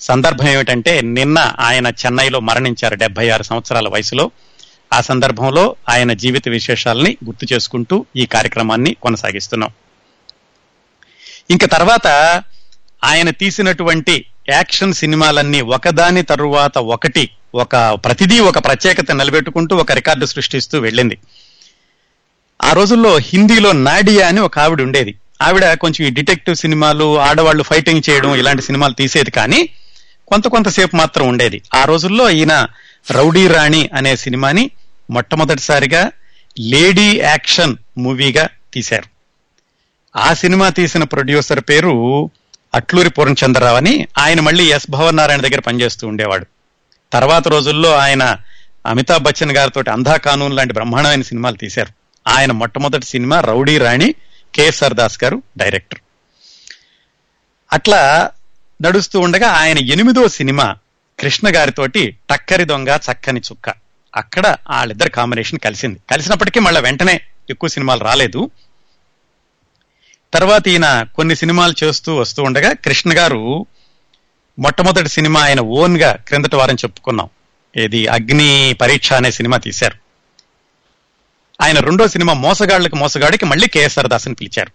సందర్భం ఏమిటంటే నిన్న ఆయన చెన్నైలో మరణించారు డెబ్బై ఆరు సంవత్సరాల వయసులో. ఆ సందర్భంలో ఆయన జీవిత విశేషాలని గుర్తు చేసుకుంటూ ఈ కార్యక్రమాన్ని కొనసాగిస్తున్నాం. ఇంక తర్వాత ఆయన తీసినటువంటి యాక్షన్ సినిమాలన్నీ ఒకదాని తరువాత ఒకటి ఒక ప్రతిదీ ఒక ప్రత్యేకత నిలబెట్టుకుంటూ ఒక రికార్డు సృష్టిస్తూ వెళ్ళింది. ఆ రోజుల్లో హిందీలో నాడియా అని ఒక ఆవిడ ఉండేది. ఆవిడ కొంచెం ఈ డిటెక్టివ్ సినిమాలు ఆడవాళ్ళు ఫైటింగ్ చేయడం ఇలాంటి సినిమాలు తీసేది కానీ కొంత కొంతసేపు మాత్రం ఉండేది. ఆ రోజుల్లో ఈయన రౌడీ రాణి అనే సినిమాని మొట్టమొదటిసారిగా లేడీ యాక్షన్ మూవీగా తీశారు. ఆ సినిమా తీసిన ప్రొడ్యూసర్ పేరు అట్లూరి పూర్ణచంద్రరావు అని ఆయన మళ్ళీ ఎస్ భవన్ నారాయణ దగ్గర పనిచేస్తూ ఉండేవాడు. తర్వాత రోజుల్లో ఆయన అమితాబ్ బచ్చన్ గారితో అంధా కానూన్ లాంటి బ్రహ్మాండమైన సినిమాలు తీశారు. ఆయన మొట్టమొదటి cinema rowdy Rani KSR Das గారు డైరెక్టర్. అట్లా నడుస్తూ ఉండగా ఆయన ఎనిమిదో సినిమా కృష్ణ గారితోటి టక్కరి దొంగ చక్కని చుక్క. అక్కడ వాళ్ళిద్దరు కాంబినేషన్ కలిసింది. కలిసినప్పటికీ మళ్ళీ వెంటనే ఎక్కువ సినిమాలు రాలేదు. తర్వాత ఈయన కొన్ని సినిమాలు చేస్తూ వస్తూ ఉండగా కృష్ణ గారు మొట్టమొదటి సినిమా ఆయన ఓన్గా క్రిందటి వారం చెప్పుకున్నాం. ఏది? అగ్ని పరీక్ష అనే సినిమా తీశారు. ఆయన రెండో సినిమా మోసగాళ్ళకు మోసగాడికి మళ్ళీ కేఎస్ఆర్ దాస్ అని పిలిచారు.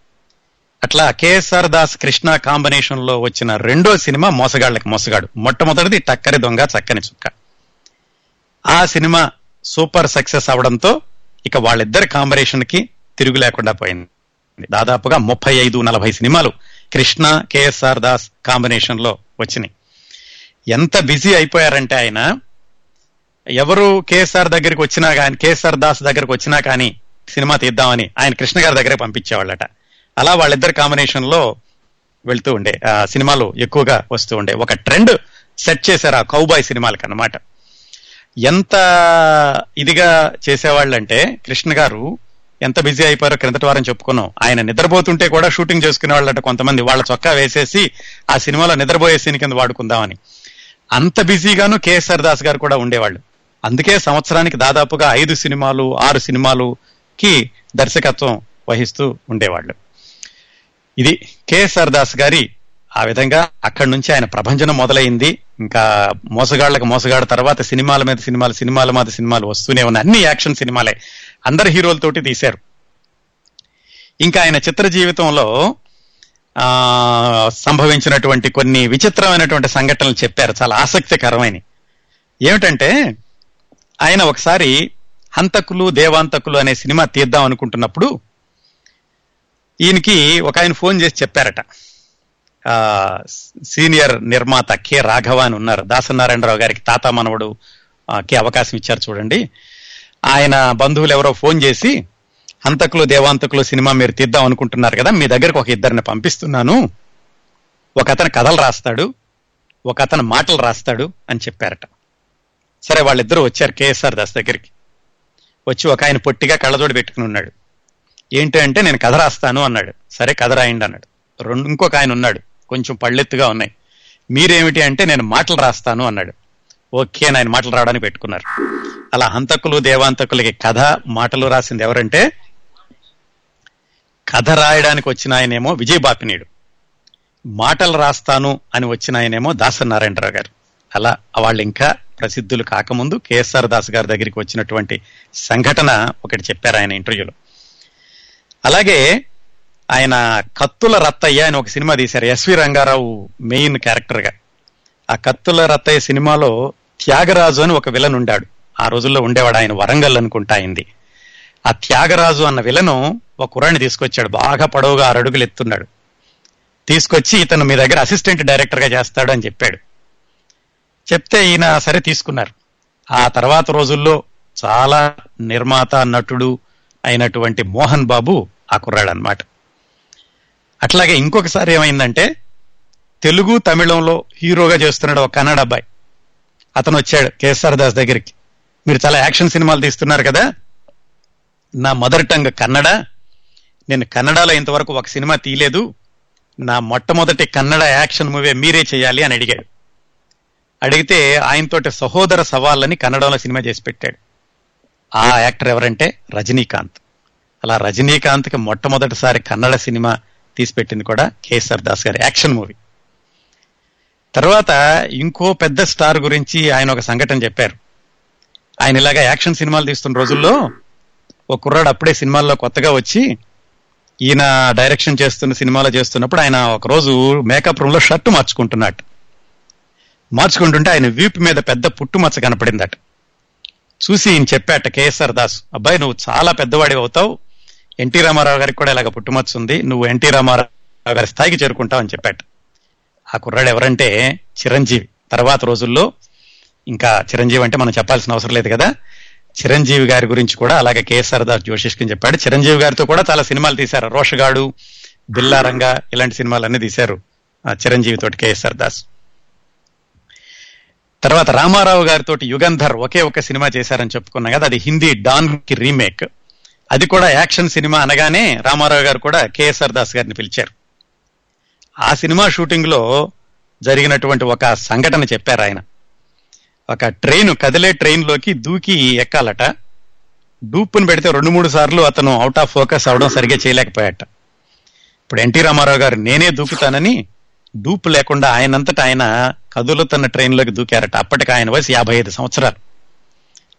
అట్లా కేఎస్ఆర్ దాస్ కృష్ణ కాంబినేషన్లో వచ్చిన రెండో సినిమా మోసగాళ్ళకు మోసగాడు. మొట్టమొదటిది టక్కరి దొంగ చక్కని చుక్క. ఆ సినిమా సూపర్ సక్సెస్ అవడంతో ఇక వాళ్ళిద్దరి కాంబినేషన్కి తిరుగు లేకుండా పోయింది. దాదాపుగా ముప్పై ఐదు నలభై సినిమాలు కృష్ణ కేఎస్ఆర్ దాస్ కాంబినేషన్లో వచ్చినాయి. ఎంత బిజీ అయిపోయారంటే ఆయన ఎవరు కేఎస్ఆర్ దగ్గరికి వచ్చినా కానీ కేఎస్ఆర్ దాస్ దగ్గరికి వచ్చినా కానీ సినిమా తీద్దామని ఆయన కృష్ణ గారి దగ్గరే పంపించేవాళ్ళట. అలా వాళ్ళిద్దరు కాంబినేషన్లో వెళ్తూ ఉండే ఆ సినిమాలు ఎక్కువగా వస్తూ ఉండే. ఒక ట్రెండ్ సెట్ చేశారు ఆ కౌబాయ్ సినిమాలకు అన్నమాట. ఎంత ఇదిగా చేసేవాళ్ళంటే కృష్ణ గారు ఎంత బిజీ అయిపోయారో క్రిందటి వారం చెప్పుకున్నాం. ఆయన నిద్రపోతుంటే కూడా షూటింగ్ చేసుకునే వాళ్ళట కొంతమంది వాళ్ళ చొక్కా వేసేసి ఆ సినిమాలో నిద్రపోయే సీన్ కింద వాడుకుందామని. అంత బిజీగాను కేఎస్ఆర్ దాస్ గారు కూడా ఉండేవాళ్ళు. అందుకే సంవత్సరానికి దాదాపుగా ఐదు సినిమాలు ఆరు సినిమాలుకి దర్శకత్వం వహిస్తూ ఉండేవాళ్ళు. ఇది కేఎస్ఆర్ దాస్ గారి ఆ విధంగా అక్కడి నుంచి ఆయన ప్రభంజనం మొదలైంది. ఇంకా మోసగాళ్ళకు మోసగాడ తర్వాత సినిమాల మీద సినిమాలు సినిమాల మీద సినిమాలు వస్తూనే ఉన్నాయి. అన్ని యాక్షన్ సినిమాలే. అందరు హీరోలతోటి తీశారు. ఇంకా ఆయన చిత్ర జీవితంలో ఆ సంభవించినటువంటి కొన్ని విచిత్రమైనటువంటి సంఘటనలు చెప్పారు. చాలా ఆసక్తికరమైన ఏమిటంటే ఆయన ఒకసారి హంతకులు దేవాంతకులు అనే సినిమా తీద్దాం అనుకుంటున్నప్పుడు ఈయనకి ఒక ఆయన ఫోన్ చేసి చెప్పారట. ఆ సీనియర్ నిర్మాత కె రాఘవ అని ఉన్నారు. దాసనారాయణరావు గారికి తాత మనవడు ఆ, కి అవకాశం ఇచ్చారు చూడండి. ఆయన బంధువులు ఎవరో ఫోన్ చేసి హంతకులు దేవాంతకులు సినిమా మీరు తీద్దాం అనుకుంటున్నారు కదా మీ దగ్గరకు ఒక ఇద్దరిని పంపిస్తున్నాను. ఒక అతను కథలు రాస్తాడు ఒక అతను మాటలు రాస్తాడు అని చెప్పారట. సరే వాళ్ళిద్దరూ వచ్చారు కేఎస్ఆర్ దాస్ దగ్గరికి. వచ్చి ఒక ఆయన పొట్టిగా కళ్ళజోడు పెట్టుకుని ఉన్నాడు. ఏంటి అంటే నేను కథ రాస్తాను అన్నాడు. సరే కథ రాయండి అన్నాడు. రెండు ఇంకొక ఆయన ఉన్నాడు. కొంచెం పళ్ళెత్తుగా ఉన్నాయి. మీరేమిటి అంటే నేను మాటలు రాస్తాను అన్నాడు. ఓకే అని ఆయన మాటలు రావడానికి పెట్టుకున్నారు. అలా హంతకులు దేవాంతకులకి కథ మాటలు రాసింది ఎవరంటే కథ రాయడానికి వచ్చిన ఆయనేమో విజయ్ బాపినీడు. మాటలు రాస్తాను అని వచ్చిన ఆయనేమో దాసనారాయణరావు గారు. అలా వాళ్ళు ఇంకా ప్రసిద్ధులు కాకముందు కేఎస్ఆర్ దాస్ గారి దగ్గరికి వచ్చినటువంటి సంఘటన ఒకటి చెప్పారు ఆయన ఇంటర్వ్యూలో. అలాగే ఆయన కత్తుల రత్తయ్య అని ఒక సినిమా తీశారు ఎస్వి రంగారావు మెయిన్ క్యారెక్టర్గా. ఆ కత్తుల రత్తయ్య సినిమాలో త్యాగరాజు అని ఒక విలన్ ఉండాడు. ఆ రోజుల్లో ఉండేవాడు ఆయన వరంగల్ అనుకుంటా అయింది. ఆ త్యాగరాజు అన్న విలను ఒక కుర్రాన్ని తీసుకొచ్చాడు. బాగా పొడవుగా ఆరు అడుగులు ఎత్తున్నాడు. తీసుకొచ్చి ఇతను మీ దగ్గర అసిస్టెంట్ డైరెక్టర్గా చేస్తాడు అని చెప్పాడు. చెప్తే ఈయన సరే తీసుకున్నారు. ఆ తర్వాత రోజుల్లో చాలా నిర్మాత నటుడు అయినటువంటి మోహన్ బాబు ఆ కుర్రాడు అనమాట అట్లాగే ఇంకొకసారి ఏమైందంటే తెలుగు తమిళంలో హీరోగా చేస్తున్నాడు ఒక కన్నడ అబ్బాయి. అతను వచ్చాడు కేఎస్ఆర్ దాస్ దగ్గరికి. మీరు చాలా యాక్షన్ సినిమాలు తీస్తున్నారు కదా? నా మదర్ టంగ్ కన్నడ. నేను కన్నడలో ఇంతవరకు ఒక సినిమా తీయలేదు. నా మొట్టమొదటి కన్నడ యాక్షన్ మూవీ మీరే చేయాలి అని అడిగాడు. అడిగితే ఆయనతోటి సహోదర సవాళ్ళని కన్నడంలో సినిమా చేసి పెట్టాడు. ఆ యాక్టర్ ఎవరంటే రజనీకాంత్. అలా రజనీకాంత్కి మొట్టమొదటిసారి కన్నడ సినిమా తీసిపెట్టింది కూడా కేఎస్ఆర్ దాస్ గారి యాక్షన్ మూవీ. తర్వాత ఇంకో పెద్ద స్టార్ గురించి ఆయన ఒక సంఘటన చెప్పారు. ఆయన ఇలాగా యాక్షన్ సినిమాలు తీస్తున్న రోజుల్లో ఒక కుర్రాడు అప్పుడే సినిమాల్లో కొత్తగా వచ్చి ఈయన డైరెక్షన్ చేస్తున్న సినిమాలో చేస్తున్నప్పుడు ఆయన ఒక రోజు మేకప్ రూమ్లో షర్ట్ మార్చుకుంటున్నాడు. మార్చుకుంటుంటే ఆయన వీపు మీద పెద్ద పుట్టుమచ్చ కనపడిందట. చూసి ఈయన చెప్పాట కేఎస్ఆర్ దాస్ అబ్బాయి నువ్వు చాలా పెద్దవాడి అవుతావు. ఎన్టీ రామారావు గారికి కూడా ఇలాగ పుట్టుమచ్చ ఉంది. నువ్వు ఎన్టీ రామారావు గారి స్థాయికి చేరుకుంటావు అని చెప్పాట. ఆ కుర్రాడు ఎవరంటే చిరంజీవి. తర్వాత రోజుల్లో ఇంకా చిరంజీవి అంటే మనం చెప్పాల్సిన అవసరం లేదు కదా. చిరంజీవి గారి గురించి కూడా అలాగే కేఎస్ఆర్ దాస్ జోషిష్కి చెప్పాడు. చిరంజీవి గారితో కూడా చాలా సినిమాలు తీశారు. రోషగాడు బిల్లారంగ ఇలాంటి సినిమాలు అన్ని తీశారు ఆ చిరంజీవి తోటి కేఎస్ఆర్ దాస్. తర్వాత రామారావు గారితో యుగంధర్ ఒకే ఒక సినిమా చేశారని చెప్పుకున్నాం కదా. అది హిందీ డాన్కి రీమేక్. అది కూడా యాక్షన్ సినిమా అనగానే రామారావు గారు కూడా కేఎస్ఆర్ దాస్ గారిని పిలిచారు. ఆ సినిమా షూటింగ్లో జరిగినటువంటి ఒక సంఘటన చెప్పారు ఆయన. ఒక ట్రైన్ కదిలే ట్రైన్లోకి దూకి ఎక్కాలట. డూప్ని పెడితే రెండు మూడు సార్లు అతను అవుట్ ఆఫ్ ఫోకస్ అవడం సరిగ్గా చేయలేకపోయాట. ఇప్పుడు ఎన్టీ రామారావు గారు నేనే దూకుతానని డూప్ లేకుండా ఆయనంతటా ఆయన కదులుతున్న ట్రైన్లోకి దూకారట. అప్పటికి ఆయన వయసు యాభై ఐదు సంవత్సరాలు.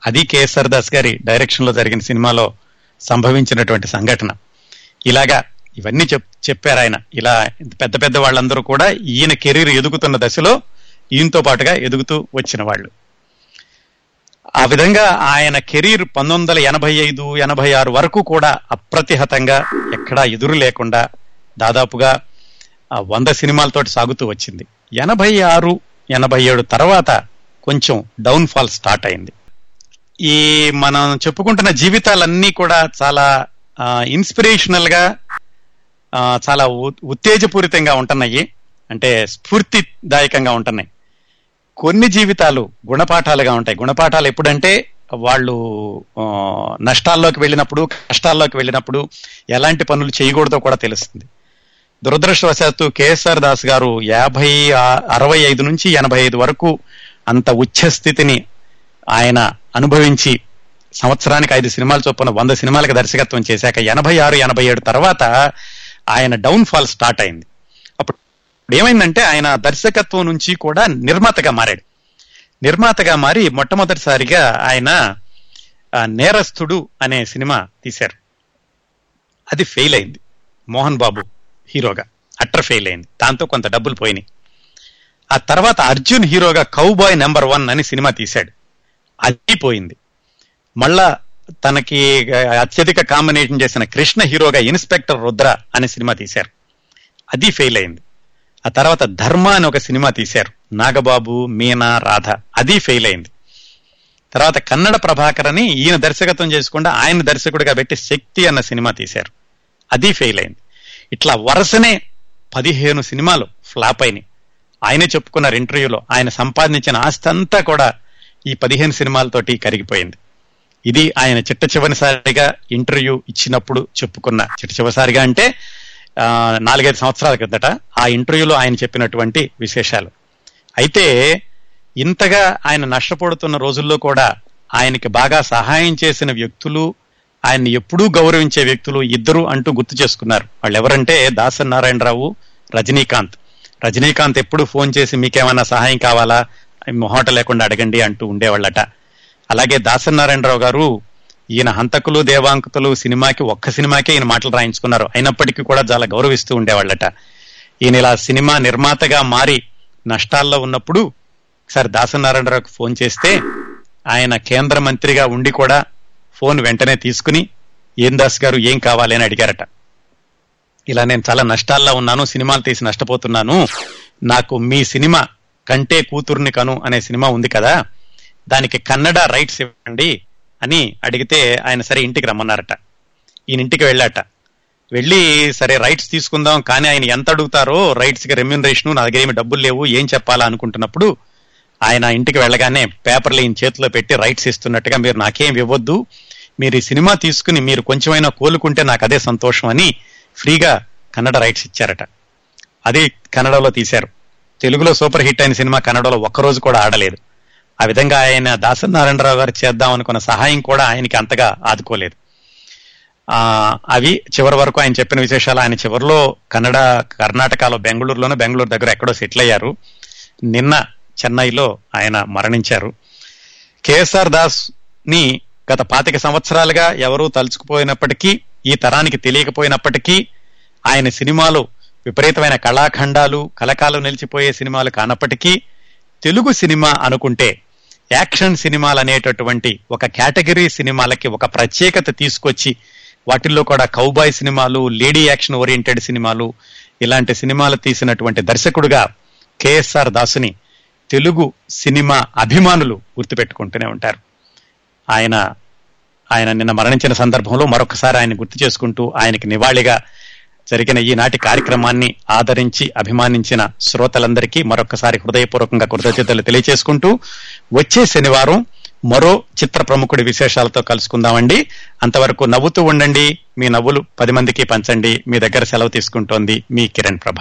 అది కేఎస్ఆర్ దాస్ గారి డైరెక్షన్లో జరిగిన సినిమాలో సంభవించినటువంటి సంఘటన. ఇలాగా ఇవన్నీ చెప్ చెప్పారు ఆయన. ఇలా పెద్ద పెద్ద వాళ్ళందరూ కూడా ఈయన కెరీర్ ఎదుగుతున్న దశలో ఈయనతో పాటుగా ఎదుగుతూ వచ్చిన వాళ్ళు. ఆ విధంగా ఆయన కెరీర్ పంతొమ్మిది వందల ఎనభై ఐదు ఎనభై ఆరు వరకు కూడా అప్రతిహతంగా ఎక్కడా ఎదురు లేకుండా దాదాపుగా ఆ వంద సినిమాలతోటి సాగుతూ వచ్చింది. ఎనభై ఆరు ఎనభై ఏడు తర్వాత కొంచెం డౌన్ ఫాల్ స్టార్ట్ అయింది. ఈ మనం చెప్పుకుంటున్న జీవితాలన్నీ కూడా చాలా ఇన్స్పిరేషనల్గా చాలా ఉ- ఉత్తేజపూరితంగా ఉంటున్నాయి. అంటే స్ఫూర్తిదాయకంగా ఉంటున్నాయి. కొన్ని జీవితాలు గుణపాఠాలుగా ఉంటాయి. గుణపాఠాలు ఎప్పుడంటే వాళ్ళు నష్టాల్లోకి వెళ్ళినప్పుడు కష్టాల్లోకి వెళ్ళినప్పుడు ఎలాంటి పనులు చేయకూడదో కూడా తెలుస్తుంది. దురదృష్టవశాత్తు కేఎస్ఆర్ దాస్ గారు యాభై అరవై ఐదు నుంచి ఎనభై ఐదు వరకు అంత ఉచ్చ స్థితిని ఆయన అనుభవించి సంవత్సరానికి ఐదు సినిమాలు చొప్పున వంద సినిమాలకు దర్శకత్వం చేశాక ఎనభై ఆరు ఎనభై ఏడు తర్వాత ఆయన డౌన్ ఫాల్ స్టార్ట్ అయింది. అప్పుడు ఏమైందంటే ఆయన దర్శకత్వం నుంచి కూడా నిర్మాతగా మారాడు. నిర్మాతగా మారి మొట్టమొదటిసారిగా ఆయన నేరస్తుడు అనే సినిమా తీశారు. అది ఫెయిల్ అయింది. మోహన్ బాబు హీరోగా. అట్టర్ ఫెయిల్ అయింది. దాంతో కొంత డబ్బులు పోయినాయి. ఆ తర్వాత అర్జున్ హీరోగా కౌబాయ్ నెంబర్ వన్ అని సినిమా తీశాడు. అది పోయింది. మళ్ళా తనకి అత్యధిక కాంబినేషన్ చేసిన కృష్ణ హీరోగా ఇన్స్పెక్టర్ రుద్ర అనే సినిమా తీశారు. అది ఫెయిల్ అయింది. ఆ తర్వాత ధర్మ అని ఒక సినిమా తీశారు. నాగబాబు మీనా రాధ అది ఫెయిల్ అయింది. తర్వాత కన్నడ ప్రభాకర్ అని ఈయన దర్శకత్వం చేసుకుండా ఆయన దర్శకుడిగా పెట్టి శక్తి అన్న సినిమా తీశారు. అది ఫెయిల్ అయింది. ఇట్లా వరుసనే పదిహేను సినిమాలు ఫ్లాప్ అయినాయి. ఆయనే చెప్పుకున్నారు ఇంటర్వ్యూలో. ఆయన సంపాదించిన ఆస్తి అంతా కూడా ఈ పదిహేను సినిమాలతోటి కరిగిపోయింది. ఇది ఆయన చిట్ట చివరిసారిగా ఇంటర్వ్యూ ఇచ్చినప్పుడు చెప్పుకున్న చిట్ట చివరిసారిగా అంటే నాలుగైదు సంవత్సరాల క్రిందట ఆ ఇంటర్వ్యూలో ఆయన చెప్పినటువంటి విశేషాలు. అయితే ఇంతగా ఆయన నష్టపడుతున్న రోజుల్లో కూడా ఆయనకి బాగా సహాయం చేసిన వ్యక్తులు ఆయన్ని ఎప్పుడూ గౌరవించే వ్యక్తులు ఇద్దరు అంటూ గుర్తు చేసుకున్నారు. వాళ్ళు ఎవరంటే దాసన్ నారాయణరావు రజనీకాంత్. రజనీకాంత్ ఎప్పుడు ఫోన్ చేసి మీకేమైనా సహాయం కావాలా? మొహాట లేకుండా అడగండి అంటూ ఉండేవాళ్ళట. అలాగే దాసనారాయణరావు గారు ఈయన హంతకులు దేవాంకుతులు సినిమాకి ఒక్క సినిమాకే ఈయన మాటలు రాయించుకున్నారు. అయినప్పటికీ కూడా చాలా గౌరవిస్తూ ఉండేవాళ్ళట. ఈయన ఇలా సినిమా నిర్మాతగా మారి నష్టాల్లో ఉన్నప్పుడు ఒకసారి దాసనారాయణరావుకి ఫోన్ చేస్తే ఆయన కేంద్ర మంత్రిగా ఉండి కూడా ఫోన్ వెంటనే తీసుకుని ఏం దాస్ గారు ఏం కావాలి? అని అడిగారట. ఇలా నేను చాలా నష్టాల్లో ఉన్నాను సినిమాలు తీసి నష్టపోతున్నాను. నాకు మీ సినిమా కంటే కూతుర్ని కను అనే సినిమా ఉంది కదా. దానికి కన్నడ రైట్స్ ఇవ్వండి అని అడిగితే ఆయన సరే ఇంటికి రమ్మన్నారట. ఈయన ఇంటికి వెళ్ళాట. వెళ్ళి సరే రైట్స్ తీసుకుందాం కానీ ఆయన ఎంత అడుగుతారో రైట్స్కి రెమ్యూనరేషన్ నా దగ్గర ఏమి డబ్బులు లేవు ఏం చెప్పాలా అనుకుంటున్నప్పుడు ఆయన ఇంటికి వెళ్ళగానే పేపర్లు ఈయన చేతిలో పెట్టి రైట్స్ ఇస్తున్నట్టుగా మీరు నాకేం ఇవ్వద్దు మీరు ఈ సినిమా తీసుకుని మీరు కొంచెమైనా కోలుకుంటే నాకు అదే సంతోషం అని ఫ్రీగా కన్నడ రైట్స్ ఇచ్చారట. అది కన్నడలో తీశారు. తెలుగులో సూపర్ హిట్ అయిన సినిమా కన్నడలో ఒక్కరోజు కూడా ఆడలేదు. ఆ విధంగా ఆయన దాసనారాయణరావు గారు చేద్దాం అనుకున్న సహాయం కూడా ఆయనకి అంతగా ఆదుకోలేదు. ఆ అవి చివరి వరకు ఆయన చెప్పిన విశేషాలు ఆయన చివరిలో కన్నడ కర్ణాటకలో బెంగళూరులోనూ బెంగళూరు దగ్గర ఎక్కడో సెటిల్ అయ్యారు. నిన్న చెన్నైలో ఆయన మరణించారు. కేఎస్ఆర్ దాస్ని గత పాతిక సంవత్సరాలుగా ఎవరూ తలుచుకుపోయినప్పటికీ ఈ తరానికి తెలియకపోయినప్పటికీ ఆయన సినిమాలు విపరీతమైన కళాఖండాలు కలకాలం నిలిచిపోయే సినిమాలు కానప్పటికీ తెలుగు సినిమా అనుకుంటే యాక్షన్ సినిమాలు అనేటటువంటి ఒక కేటగిరీ సినిమాలకి ఒక ప్రత్యేకత తీసుకొచ్చి వాటిల్లో కూడా కౌబాయ్ సినిమాలు లేడీ యాక్షన్ ఓరియంటెడ్ సినిమాలు ఇలాంటి సినిమాలు తీసినటువంటి దర్శకుడుగా కేఎస్ఆర్ దాసుని తెలుగు సినిమా అభిమానులు గుర్తుపెట్టుకుంటూనే ఉంటారు. ఆయన ఆయన నిన్న మరణించిన సందర్భంలో మరొకసారి ఆయన గుర్తు చేసుకుంటూ ఆయనకి నివాళిగా జరిగిన ఈనాటి కార్యక్రమాన్ని ఆదరించి అభిమానించిన శ్రోతలందరికీ మరొకసారి హృదయపూర్వకంగా కృతజ్ఞతలు తెలియజేసుకుంటూ వచ్చే శనివారం మరో చిత్ర ప్రముఖుడి విశేషాలతో కలుసుకుందామండి. అంతవరకు నవ్వుతూ ఉండండి. మీ నవ్వులు పది మందికి పంచండి. మీ దగ్గర సెలవు తీసుకుంటోంది మీ కిరణ్ ప్రభ.